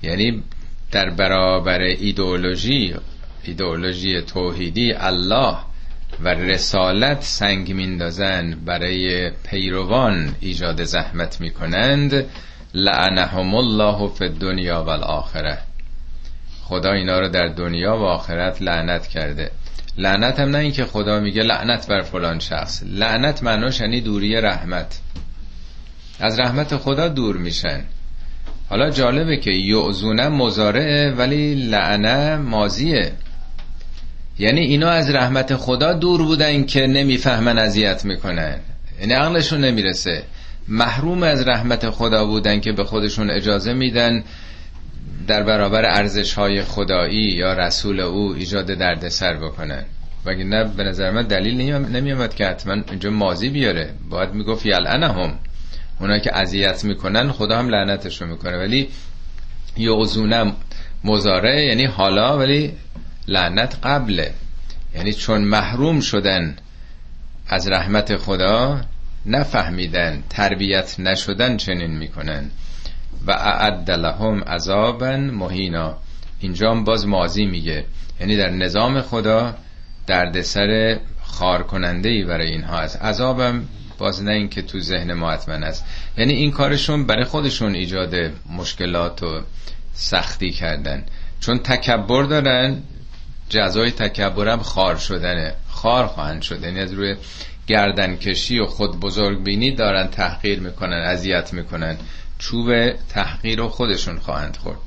یعنی در برابر ایدئولوژی ایدئولوژی توحیدی الله و رسالت سنگ میندازن برای پیروان ایجاد زحمت می‌کنند. لعنهم الله فی الدنیا و الاخره. خدا اینا رو در دنیا و آخرت لعنت کرده. لعنت هم نه اینکه خدا میگه لعنت بر فلان شخص. لعنت معناش یعنی دوری رحمت. از رحمت خدا دور میشن. حالا جالبه که یعزونه مزارعه ولی لعنه مازیه یعنی اینا از رحمت خدا دور بودن که نمی‌فهمن اذیت می‌کنن. یعنی عقلشون نمی‌رسه. محروم از رحمت خدا بودن که به خودشون اجازه میدن. در برابر ارزش های خدایی یا رسول او ایجاد دردسر بکنن. وگه نه به نظر من دلیل نمیامد که حتما اینجا مازی بیاره. باید می‌گفت یلعنهم. اونا که اذیت می‌کنن خدا هم لعنتشون می‌کنه. ولی یعزونه مزاره یعنی حالا ولی لعنت قبله. یعنی چون محروم شدن از رحمت خدا نفهمیدن تربیت نشدن چنین می‌کنن. و اعد لهم عذابا مهینا. اینجا باز مازی میگه. یعنی در نظام خدا دردسر خار کننده ای برای اینها است. عذابم باز نه اینکه تو ذهن ما حتما است. یعنی این کارشون برای خودشون ایجاد مشکلات و سختی کردن. چون تکبر دارن جزای تکبرم خار شدنه. خار خواهند شد. یعنی از روی گردن کشی و خود بزرگ بینی دارن تحقیر می‌کنن اذیت می‌کنن. چوب تحقیر رو خودشون خواهند خورد.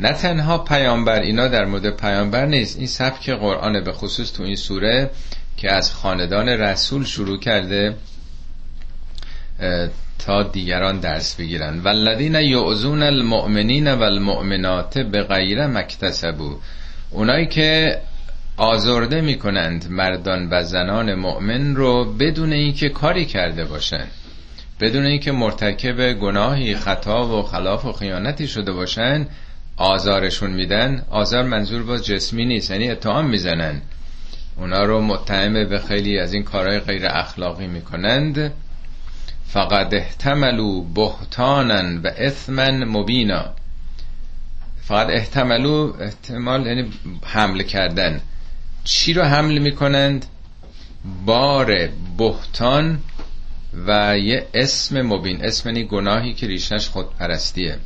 نه تنها پیامبر اینا در مورد پیامبر نیست. این سبک قرآن به خصوص تو این سوره که از خاندان رسول شروع کرده تا دیگران درس بگیرن. والذین یعزون المؤمنین والمؤمنات به غیر مکتسبو اونایی که آزرده می‌کنند مردان و زنان مؤمن رو بدون اینکه کاری کرده باشن. بدون اینکه مرتکب گناهی خطا و خلاف و خیانتی شده باشن آزارشون میدن. آزار منظور باز جسمی نیست یعنی اتهام می‌زنن. اونا رو متهم به خیلی از این کارهای غیر اخلاقی می‌کنند. فقط احتملو بهتانن و اثمن مبینا. فقط احتملو احتمال یعنی حمل کردن. چی رو حمل می‌کنند؟ بار بهتان و یه اسم مبین. اسم یعنی گناهی که ریشش خودپرستیه.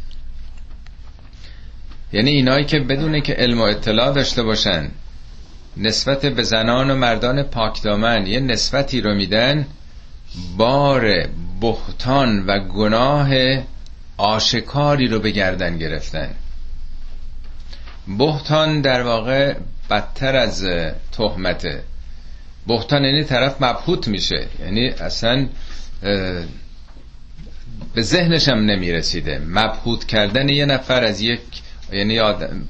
یعنی اینایی که بدونه که علم و اطلاع داشته باشن نسبت به زنان و مردان پاکدامن یه نسبتی رو میدن بار بهتان و گناه آشکاری رو به گردن گرفتن. بهتان در واقع بدتر از تهمته. بهتان یعنی طرف مبهوت میشه. یعنی اصلا به ذهنش هم نمی‌رسیده. مبهوت کردن یه نفر از یک یعنی آدم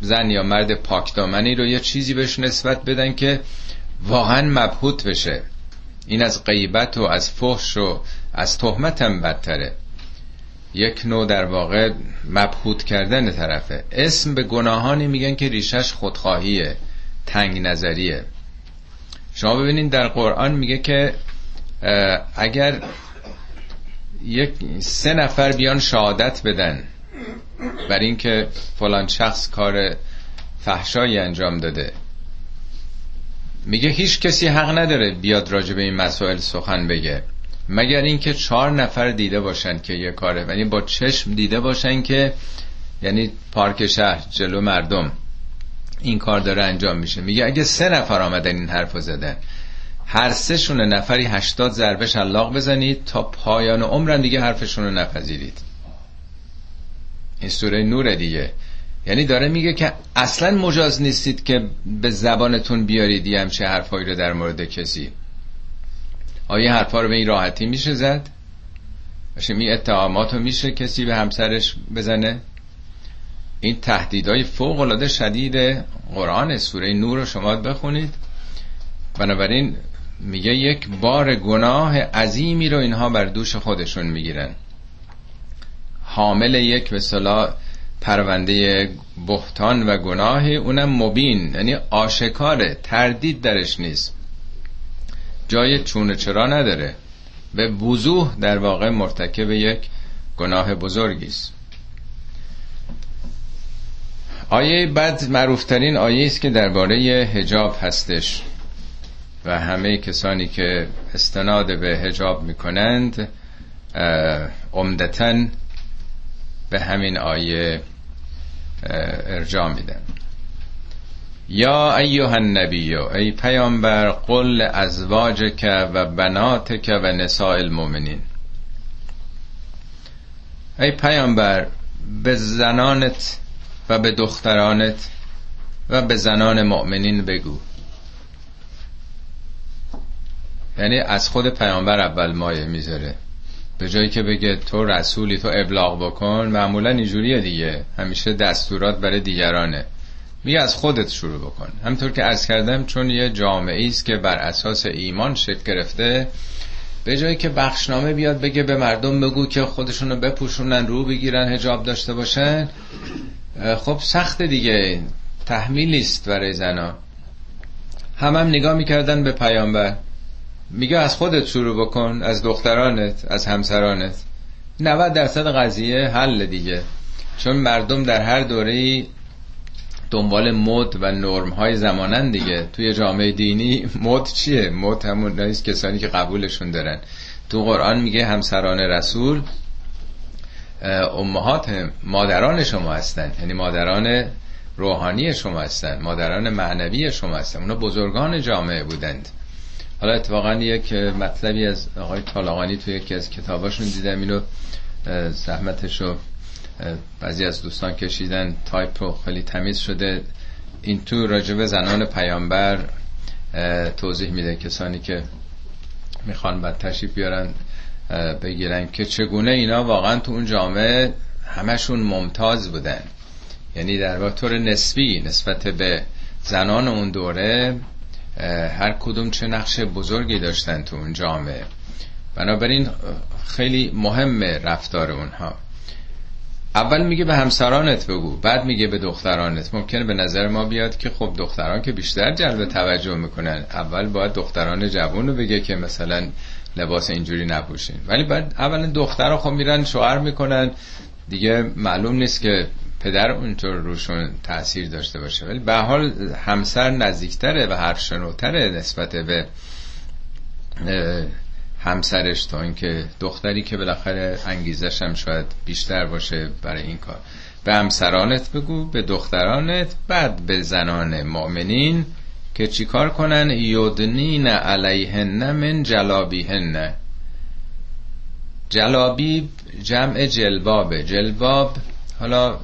زن یا مرد پاکدامنی رو یه چیزی بهش نسبت بدن که واقعا مبهوت بشه. این از غیبت و از فحش و از تهمت هم بدتره. یک نوع در واقع مبهوت کردن طرفه. اسم به گناهانی میگن که ریشش خودخواهیه تنگ نظریه. شما ببینید در قرآن میگه که اگر یک سه نفر بیان شهادت بدن بر اینکه فلان شخص کار فحشایی انجام داده میگه هیچ کسی حق نداره بیاد راجع به این مسائل سخن بگه. مگر اینکه چهار نفر دیده باشن که یه کاره یعنی با چشم دیده باشن که یعنی پارک شهر جلو مردم این کار داره انجام میشه. میگه اگه سه نفر آمدن این حرف زدن هر سه شونه نفری هشتاد ضربه شلاق بزنید تا پایان عمرن دیگه حرفشون رو نپذیرید. این سوره نور دیگه. یعنی داره میگه که اصلا مجاز نیستید که به زبانتون بیارید یه همچه حرفایی رو در مورد کسی. آیا حرفا رو به این راحتی میشه زد؟ این اتهامات رو میشه کسی به همسرش بزنه؟ این تهدیدهای فوق العاده شدید قرآن سوره نور رو شما بخونید. بنابراین میگه یک بار گناه عظیمی رو اینها بر دوش خودشون می‌گیرن. حامل یک مثلا پرونده بهتان و گناه اونم مبین یعنی آشکاره تردید درش نیست. جای چونه چرا نداره؟ به وضوح در واقع مرتکب یک گناه بزرگی است. آیه بعد معروفترین آیه است که درباره هجاب هستش. و همه کسانی که استناد به هجاب می‌کنند عمدتا به همین آیه ارجاع میدن. یا ایها النبی ای پیامبر قل ازواجک و بناتک و نساء المؤمنین. ای پیامبر به زنانت و به دخترانت و به زنان مؤمنین بگو. یعنی از خود پیامبر اول مایه می‌ذاره. به جایی که بگه تو رسولی تو ابلاغ بکن معمولا اینجوریه دیگه. همیشه دستورات برای دیگرانه. میگه از خودت شروع بکن. همطور که از کردم چون یه جامعه است که بر اساس ایمان شکل گرفته به جایی که بخشنامه بیاد بگه به مردم بگو که خودشونو بپوشونن رو بگیرن هجاب داشته باشن. خب سخت دیگه. تحمیلی است برای زنا. هم هم نگاه می‌کردن به پیامبر. میگه از خودت شروع بکن از دخترانت از همسرانت. 90 درصد قضیه حل دیگه. چون مردم در هر دوره دنبال مد و نرم های زمانن دیگه. توی جامعه دینی مد چیه؟ مد همون نیست کسانی که قبولشون دارن. تو قرآن میگه همسران رسول امهات مادران شما هستن. یعنی مادران روحانی شما هستن مادران معنوی شما هستن. اونا بزرگان جامعه بودند. حالا اتفاقا یک مطلبی از آقای طالقانی توی یکی از کتاباشون دیدم. اینو زحمتش رو بعضی از دوستان کشیدن. تایپ رو خیلی تمیز شده. این تو راجب زنان پیامبر توضیح میده کسانی که می‌خوان بعد تشریف بیارن بگیرن که چگونه اینا واقعا تو اون جامعه همشون ممتاز بودن. یعنی در واقع طور نسبی نسبت به زنان اون دوره هر کدوم چه نقش بزرگی داشتن تو اون جامعه. بنابراین خیلی مهم رفتار اونها. اول میگه به همسرانت بگو بعد میگه به دخترانت. ممکنه به نظر ما بیاد که خب دختران که بیشتر جلب توجه می‌کنن. اول باید دختران جوون رو بگه که مثلا لباس اینجوری نپوشین. ولی بعد اولا دختر خب میرن شوهر می‌کنن. دیگه معلوم نیست که پدر اونطور روشون تاثیر داشته باشه. ولی به حال همسر نزدیکتره و حرف شنوتره نسبت به همسرش تا اینکه دختری که بالاخره انگیزش هم شاید بیشتر باشه برای این کار. به همسرانت بگو به دخترانت بعد به زنان مؤمنین که چیکار کنن؟ یودنین علیهن من جلابیهن. جلابیب جمع جلبابه. جلباب حالا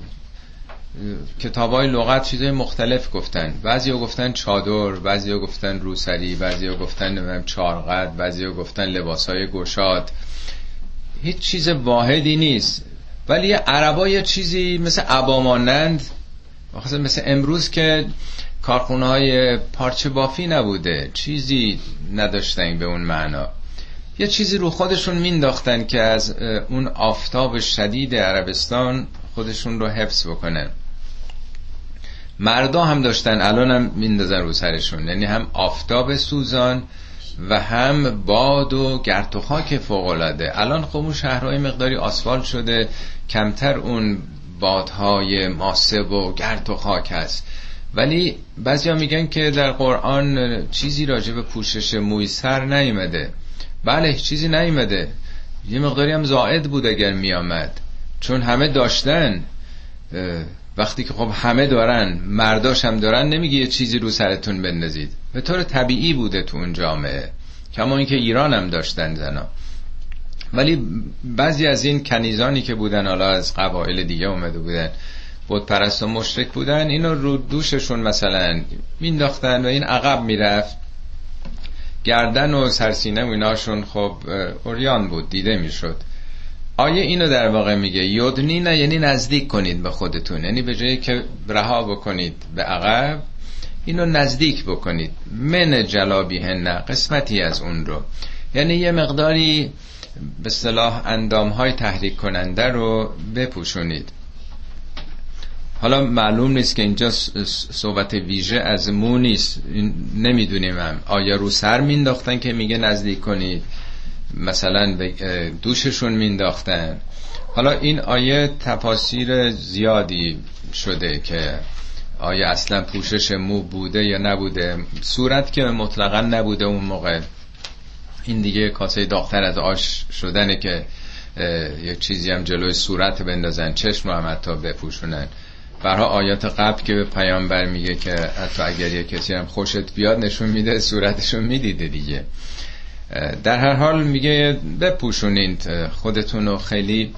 کتاب های لغت چیزای مختلف گفتن. بعضی گفتن چادر بعضی گفتن روسری بعضی گفتن چارقد بعضی گفتن لباس های گشاد. هیچ چیز واحدی نیست. ولی یه عربا یه چیزی مثل عبامانند مثل امروز که کارخونه های پارچه بافی نبوده چیزی نداشتن به اون معنا. یه چیزی رو خودشون مینداختن که از اون آفتاب شدید عربستان خودشون رو حفظ بکنن. مردا هم داشتن الان هم میندازن رو سرشون. یعنی هم آفتاب سوزان و هم باد و گرت و خاک فوق العاده الان خب اون شهرهای مقداری آسفالت شده. کمتر اون بادهای ماسه و گرت و خاک هست. ولی بعضیا میگن که در قرآن چیزی راجع به پوشش موی سر نیومده بله چیزی نیومده یه مقداری هم زائد بود اگر میامد چون همه داشتن. وقتی که خب همه دارن مرداش هم دارن نمیگه یه چیزی رو سرتون بندازید. به طور طبیعی بوده تو اون جامعه. کما اینکه ایران هم داشتن زنا. ولی بعضی از این کنیزانی که بودن حالا از قبایل دیگه اومده بودن بود پرست و مشرک بودن اینو رو دوششون مثلا مینداختن و این عقب می‌رفت. گردن و سرسینه و ایناشون خب اوریان بود دیده می‌شد. آیه اینو در واقع میگه؟ یودنی نه یعنی نزدیک کنید به خودتون. یعنی به جایی که رها بکنید به عقب اینو نزدیک بکنید. من جلابی نه قسمتی از اون رو. یعنی یه مقداری به صلاح اندام های تحریک کننده رو بپوشونید. حالا معلوم نیست که اینجا صحبت ویژه از مو نیست. نمی‌دونیم هم. آیا رو سر مینداختن که میگه نزدیک کنید؟ مثلا دوششون مینداختن. حالا این آیه تفاسیر زیادی شده که آیا اصلا پوشش مو بوده یا نبوده. صورت که مطلقا نبوده اون موقع. این دیگه کاسه داختر از آش شدنه که یه چیزی هم جلوی صورت بندازن. چشم هم حتی بپوشونن. برها آیات قبل که به پیامبر میگه که حتی اگر یه کسی هم خوشت بیاد نشون میده صورتشو می‌دیده دیگه. در هر حال میگه بپوشونید خودتون رو خیلی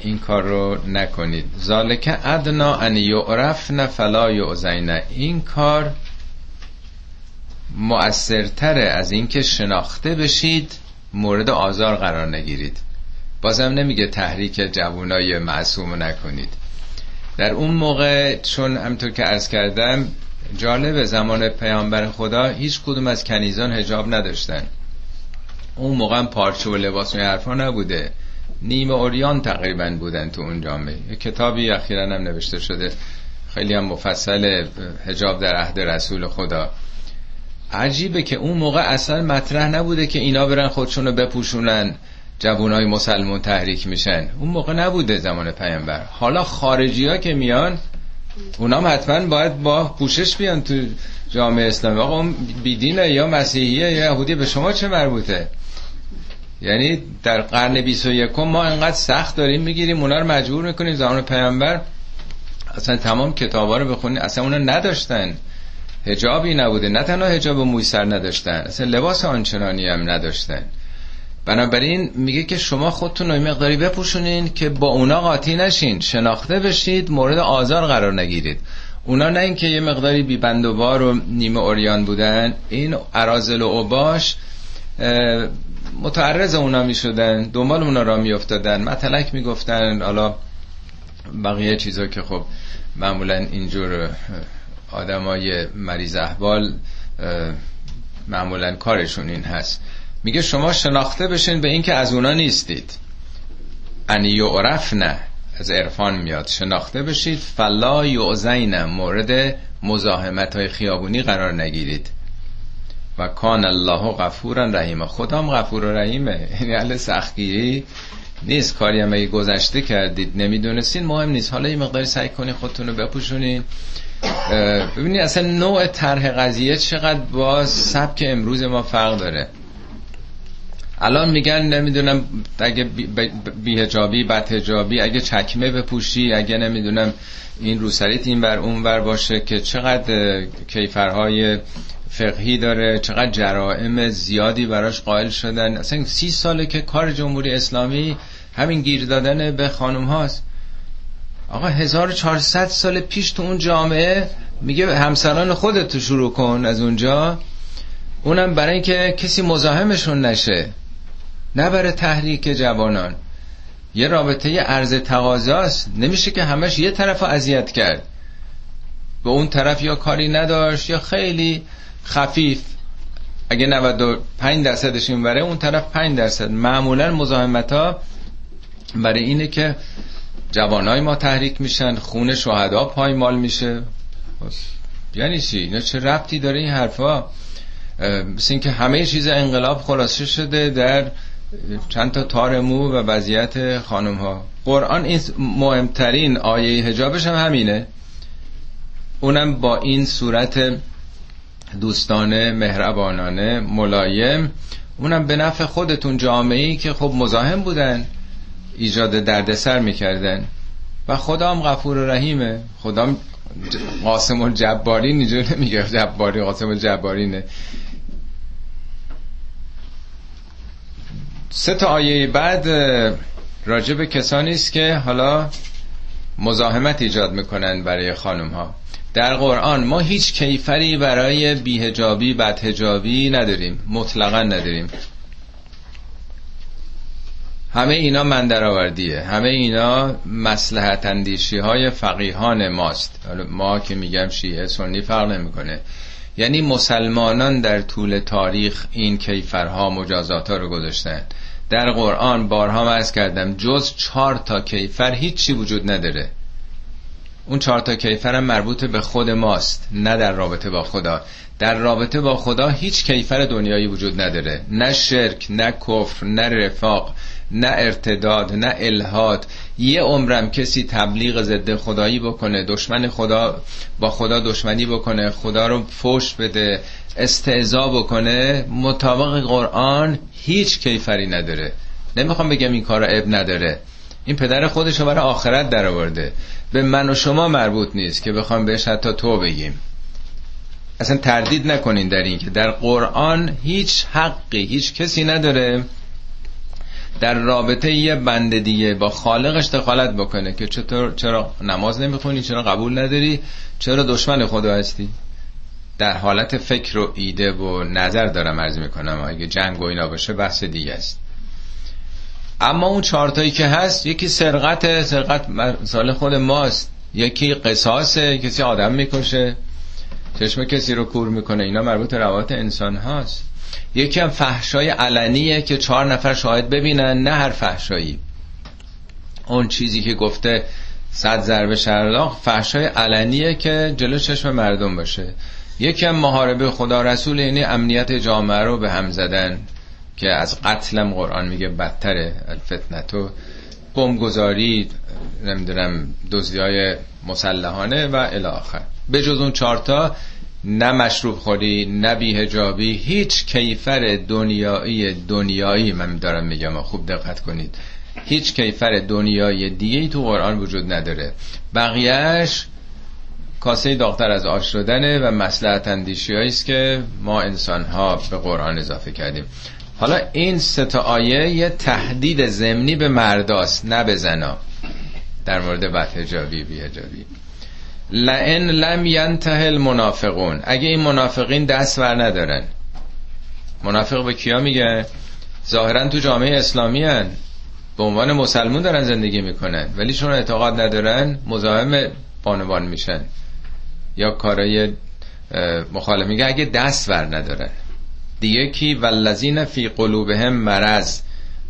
این کار رو نکنید. ذالک ادنا ان یعرفن فلا یعزین این کار مؤثرتره از اینکه شناخته بشید مورد آزار قرار نگیرید. بازم نمیگه تحریک جوانای معصوم نکنید. در اون موقع چون همطور که عرض کردم جالب زمان پیامبر خدا هیچ کدوم از کنیزان هجاب نداشتن. اون موقع پارچه و لباس و حرفا نبوده. نیمه اوریان تقریبا بودن تو اون جامعه. کتابی اخیرا هم نوشته شده. خیلی هم مفصل هجاب در عهد رسول خدا. عجیبه که اون موقع اصلا مطرح نبوده که اینا برن خودشونو بپوشونن جوانای مسلمون تحریک میشن. اون موقع نبوده زمان پیامبر. حالا خارجی ها که میان اونا حتما باید با پوشش بیان تو جامعه اسلامی. آقا اون بیدینه یا مسیحیه یا یهودی به شما چه مربوطه؟ یعنی در قرن 21 ما انقدر سخت داریم می‌گیریم اونا رو مجبور می‌کنیم زمان پیامبر اصلا تمام کتابا رو بخونید اصلا اونا نداشتن. هجابی نبوده. نه تنها هجاب موی سر نداشتن اصلا لباس آنچنانی هم نداشتن. بنابراین میگه که شما خودتون رو مقداری بپوشونین که با اونا قاطی نشین. شناخته بشید مورد آزار قرار نگیرید. اونا نه اینکه یه مقداری بی بند و و نیمه اوریان بودن. این ارازل و اوباش متعرض اونا می شدن دنبال اونا را می افتادن متلک می گفتن حالا بقیه چیزا که خب معمولا اینجور آدمای مریض احوال معمولا کارشون این هست. میگه شما شناخته بشین به اینکه از اونا نیستید. انی یعرف نه از عرفان میاد. شناخته بشید. فلا یعزین مورد مزاحمت های خیابونی قرار نگیرید. و کان الله غفورا رحیم. خدام غفور و رحیمه. یعنی اهل سختگیری نیست. کاری هم اگه گذشته کردید نمی‌دونستین. مهم نیست. حالا یه مقداری سعی کنید خودتون رو بپوشونین ببینید اصلا نوع طرح قضیه چقدر با سبک امروز ما فرق داره. الان میگن نمی‌دونم اگه بیهجابی بدهجابی اگه چکمه بپوشی اگه نمی‌دونم این روسریت این بر اون بر باشه که چقدر کیفرهای فقهی داره چقدر جرائم زیادی براش قائل شدن. اصلا سی ساله که کار جمهوری اسلامی همین گیر دادن به خانم هاست. آقا 1400 سال پیش تو اون جامعه میگه همسران خودت تو شروع کن از اونجا. اونم برای اینکه کسی مزاحمشون نشه. نه برای تحریک جوانان. یه رابطه عرض تقاضاست نمیشه که همش یه طرف اذیت کرد. به اون طرف یا کاری نداشت یا خیلی خفیف. اگه 95 درصدش این بره اون طرف 5 درصد. معمولا مزاحمت ها برای اینه که جوانای ما تحریک میشن خون شهدا پایمال میشه. یعنی چی؟ اینا چه ربطی داره این حرفا؟ مثل اینکه همه چیز انقلاب خلاصه شده در چند تا تار مو و وضعیت خانم ها قرآن این مهمترین آیه هجابش هم همینه. اونم با این صورت دوستانه مهربانانه ملایم. اونم به نفع خودتون جامعه ای که خب مزاحم بودن ایجاد دردسر می‌کردن. و خدا هم غفور و رحیمه خدا قاسم الجباری اینجور نمیگه جباری قاسم الجبارینه. سه تا آیه بعد راجع به کسانی است که حالا مزاحمت ایجاد می‌کنن برای خانم ها در قرآن ما هیچ کیفری برای بیهجابی بدهجابی نداریم. مطلقا نداریم. همه اینا من درآوردیه. همه اینا مسلحت اندیشی های فقیهان ماست. ما که میگم شیعه سنی فرق نمی‌کنه. یعنی مسلمانان در طول تاریخ این کیفرها مجازات ها رو گذاشتن. در قرآن بارها مرز کردم جز چهار تا کیفر هیچی وجود نداره. اون چهار تا کیفر هم مربوط به خود ماست نه در رابطه با خدا. در رابطه با خدا هیچ کیفر دنیایی وجود نداره. نه شرک نه کفر نه رفاق نه ارتداد نه الهاد. یه عمرم کسی تبلیغ ضد خدایی بکنه دشمن خدا با خدا دشمنی بکنه خدا رو فوش بده استعزا بکنه مطابق قرآن هیچ کیفری نداره. نمی‌خوام بگم این کار اب نداره. این پدر خودش رو برای آخرت در آورده به من و شما مربوط نیست که بخوام بهش حتی تو بگیم. اصلا تردید نکنین در این که در قرآن هیچ حقی هیچ کسی نداره در رابطه یه بنده دیگه با خالقش دخالت بکنه که چطور چرا نماز نمی‌خونی چرا قبول نداری چرا دشمن خدا هستی. در حالت فکر و ایده و نظر دارم عرض می‌کنم. اگه جنگ و اینا باشه بحث دیگه است. اما اون چهارتایی که هست یکی سرقت سرقت مثال خود ماست. یکی قصاصه کسی آدم می‌کشه. چشم کسی رو کور می‌کنه. اینا مربوط روابط انسان هاست. یکی هم فحشای علنیه که چهار نفر شاهد ببینن نه هر فحشایی. اون چیزی که گفته صد ضربه شرلاق فحشای علنیه که جلو چشم مردم باشه. یکی هم محاربه خدا رسول یعنی امنیت جامعه رو به هم زدن. که از قتلم قرآن میگه بدتره الفتنتو. گذاری نمی‌دونم دزدی های مسلحانه و الاخر به جز اون چارتا نه مشروب خوری نه بیهجابی هیچ کیفر دنیایی دنیایی من دارم میگم خوب دقت کنید. هیچ کیفر دنیای دیگه تو قرآن وجود نداره. بقیهش کاسه داغتر از آش شدنه و مسلحت اندیشی است که ما انسان ها به قرآن اضافه کردیم. حالا این ستا آیه یه تهدید زمینی به مرداست نه به زنا. در مورد بدهجابی بیهجابی لئن لم ینته المنافقون. اگه این منافقین دست ور ندارن. منافق به کیا میگه؟ ظاهرا تو جامعه اسلامی هن. به عنوان مسلمون دارن زندگی می‌کنن. ولی چون اعتقاد ندارن مزاحم بانوان میشن. یا کارای مخالف. میگه اگه دست ور ندارن. دیگه کی والذین فی قلوبهم مرض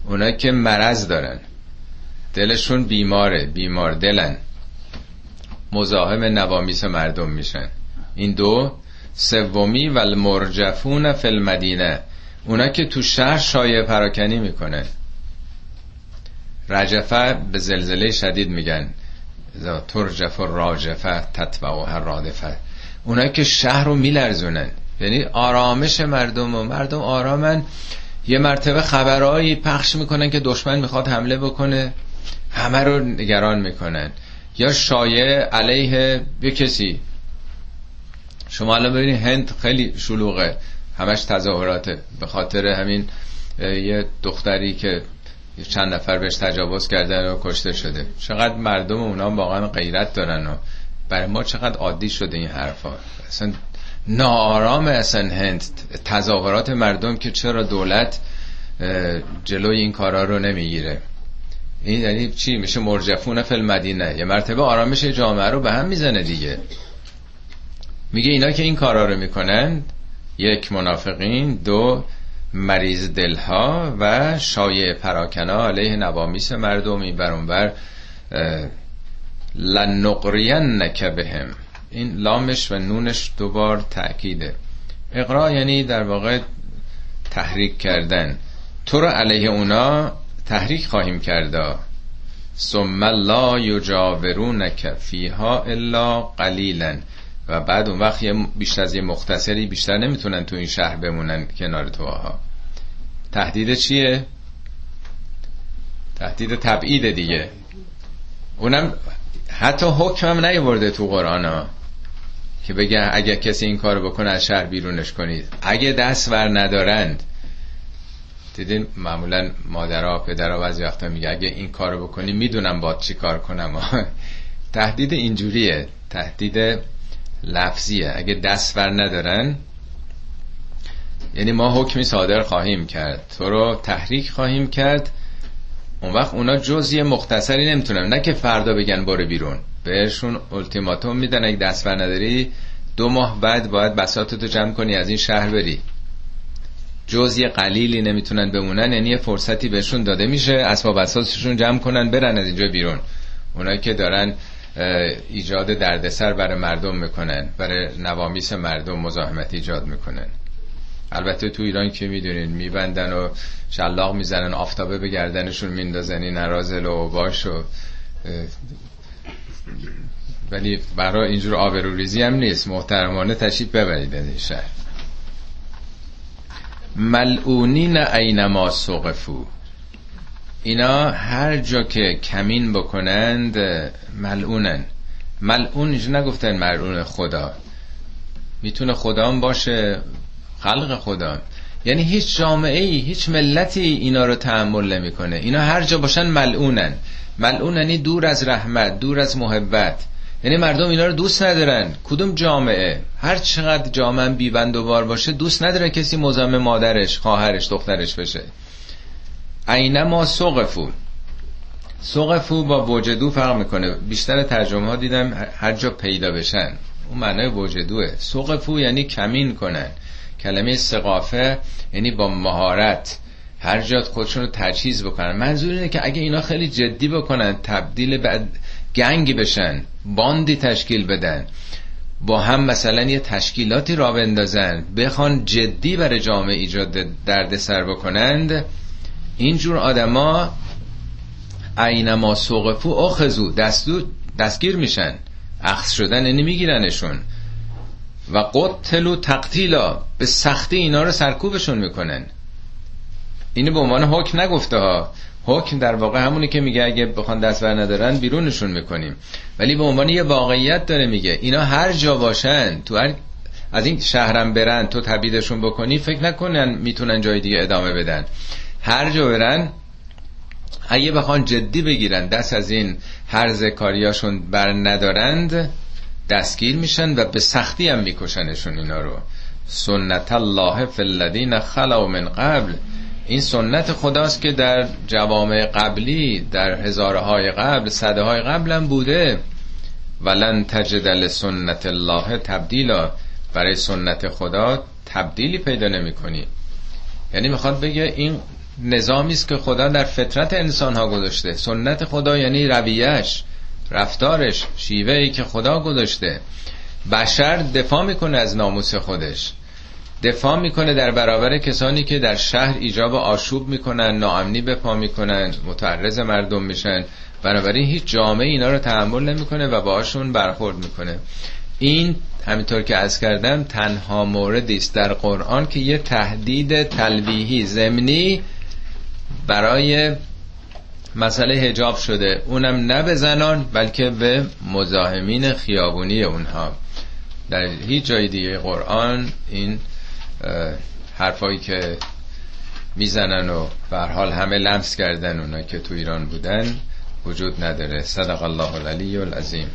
اونا که مرض دارن. دلشون بیماره بیمار دلن. مزاحم نوامیس مردم میشن. این دو سومی و المرجفون فی المدینه اونا که تو شهر شایع پراکنی می‌کنه. رجفه به زلزله شدید میگن. ترجف و راجفه تطبع و هر رادفه اونا که شهر رو میلرزونن. یعنی آرامش مردم و مردم آرامن. یه مرتبه خبرهایی پخش می‌کنن که دشمن می‌خواد حمله بکنه. همه رو نگران می‌کنن. یا شایع علیه یه کسی. شما الان ببینید هند خیلی شلوغه. همش تظاهراته. به خاطر همین یه دختری که چند نفر بهش تجاوز کردن و کشته شده. چقدر مردم اونا واقعا غیرت دارن و برای ما چقدر عادی شده این حرفا. اصلا ناآرام اصلا هند. تظاهرات مردم که چرا دولت جلوی این کارا رو نمی‌گیره. این یعنی چی؟ میشه مرجفون فل مدینه یه مرتبه آرامش جامعه رو به هم می‌زنه دیگه. میگه اینا که این کارا رو می‌کنن یک منافقین دو مریض دلها و شایع پراکنا علیه نوامیس مردم. این برونبر لنقرین نکه بهم. این لامش و نونش دوبار تأکیده. اقرا یعنی در واقع تحریک کردن. تو رو علیه اونا تحریک خواهیم کرده ثم لا یجاورونک فیها الا قلیلا. و بعد اون وقت بیشتر از یه مختصری بیشتر نمی‌تونن تو این شهر بمونن کنار تو ها تهدید چیه؟ تهدید تبعید دیگه. اونم حتی حکم هم نیورده تو قرآن ها. که بگه اگه کسی این کار بکنه از شهر بیرونش کنید. اگه دست ور ندارند. دیدین معمولا مادرها پدرها بعضی وقتا میگه اگه این کارو بکنی می‌دونم باد چی کار کنم. <laughs> تهدید اینجوریه. تهدید لفظیه. اگه دست بر ندارن یعنی ما حکمی صادر خواهیم کرد. تو رو تحریک خواهیم کرد. اون وقت اونا جزی مختصری نمی‌تونن. نه که فردا بگن برو بیرون. بهشون التیماتوم میدن. اگه دست نداری دو ماه بعد باید بساتتو جمع کنی از این شهر بری. جزی قلیلی نمی‌تونن بمونن یعنی یه فرصتی بهشون داده میشه اسباب اساسشون جمع کنن برن از اینجا بیرون. اونایی که دارن ایجاد دردسر برای مردم می‌کنن برای نوامیس مردم مزاحمت ایجاد می‌کنن. البته تو ایران که می‌دونین میبندن و شلاق می‌زنن آفتابه به گردنشون میندازن این نرازل و باش و ولی برای اینجور آبروریزی هم نیست. محترمانه تشریف ببرید این شهر. ملعونین اینما سقفو. اینا هر جا که کمین بکنند ملعونن. ملعون اینجا نگفتن ملعون خدا. می‌تونه خدا هم باشه خلق خدا یعنی هیچ جامعه ای هیچ ملتی اینا رو تحمل نمی‌کنه. اینا هر جا باشن ملعونن. ملعون یعنی دور از رحمت دور از محبت. یعنی مردم اینا رو دوست ندارن. کدوم جامعه؟ هر چقدر جامعه بیبند و بار باشه دوست نداره کسی مزاحم مادرش خواهرش دخترش بشه. اینما سقفو. سقفو با وجدو فرق می‌کنه. بیشتر ترجمه ها دیدم هر جا پیدا بشن. اون معنای وجدوه. سقفو یعنی کمین کنن. کلمه سقافه یعنی با مهارت. هر جا خودشون رو تجهیز بکنن. منظور اینه که اگه اینا خیلی جدی بکنن تبدیل به گنگی بشن باندی تشکیل بدن با هم مثلا یه تشکیلاتی را بندازن بخوان جدی برای جامعه ایجاد دردسر بکنند اینجور آدما اینما سوقفو اخذو دستو دستگیر میشن. اخذ شدن یعنی میگیرنشون. و قتلو تقتیلا به سختی اینا رو سرکوبشون می‌کنن. اینو به عنوان حکم نگفته ها. حکم در واقع همونی که میگه اگه بخوان دست بر ندارن بیرونشون می‌کنیم. ولی به عنوان یه واقعیت داره میگه. اینا هر جا باشن تو هر از این شهرم برن تو تبیدشون بکنی فکر نکنن می‌تونن جای دیگه ادامه بدن. هر جا برن اگه بخوان جدی بگیرن دست از این هر کاریاشون بر ندارند دستگیر میشن و به سختی هم میکشنشون اینا رو. سنت الله فی الذین خلو من قبل. این سنت خداست که در جوامع قبلی در هزاره های قبل صده های قبل هم بوده. ولن تجد سنت الله تبدیلا. برای سنت خدا تبدیلی پیدا نمی کنی یعنی می‌خواد بگه این نظامی است که خدا در فطرت انسان ها گذاشته. سنت خدا یعنی رویش رفتارش شیوه که خدا گذاشته. بشر دفاع می‌کنه از ناموس خودش. دفاع می‌کنه در برابر کسانی که در شهر ایجاب آشوب می‌کنن ناامنی به پا می‌کنن متعرض مردم میشن. بنابراین هیچ جامعه اینا رو تحمل نمی‌کنه و باهاشون برخورد می‌کنه. این همینطور که از کردم تنها موردی است در قرآن که یه تهدید تلویحی زمینی برای مسئله هجاب شده. اونم نه به زنان بلکه به مزاحمین خیابونی اونها. در هیچ جای دیگه قرآن این حرفایی که می‌زنن و به حال همه لمس کردن اونا که تو ایران بودن وجود نداره. صدق الله العلی العظیم.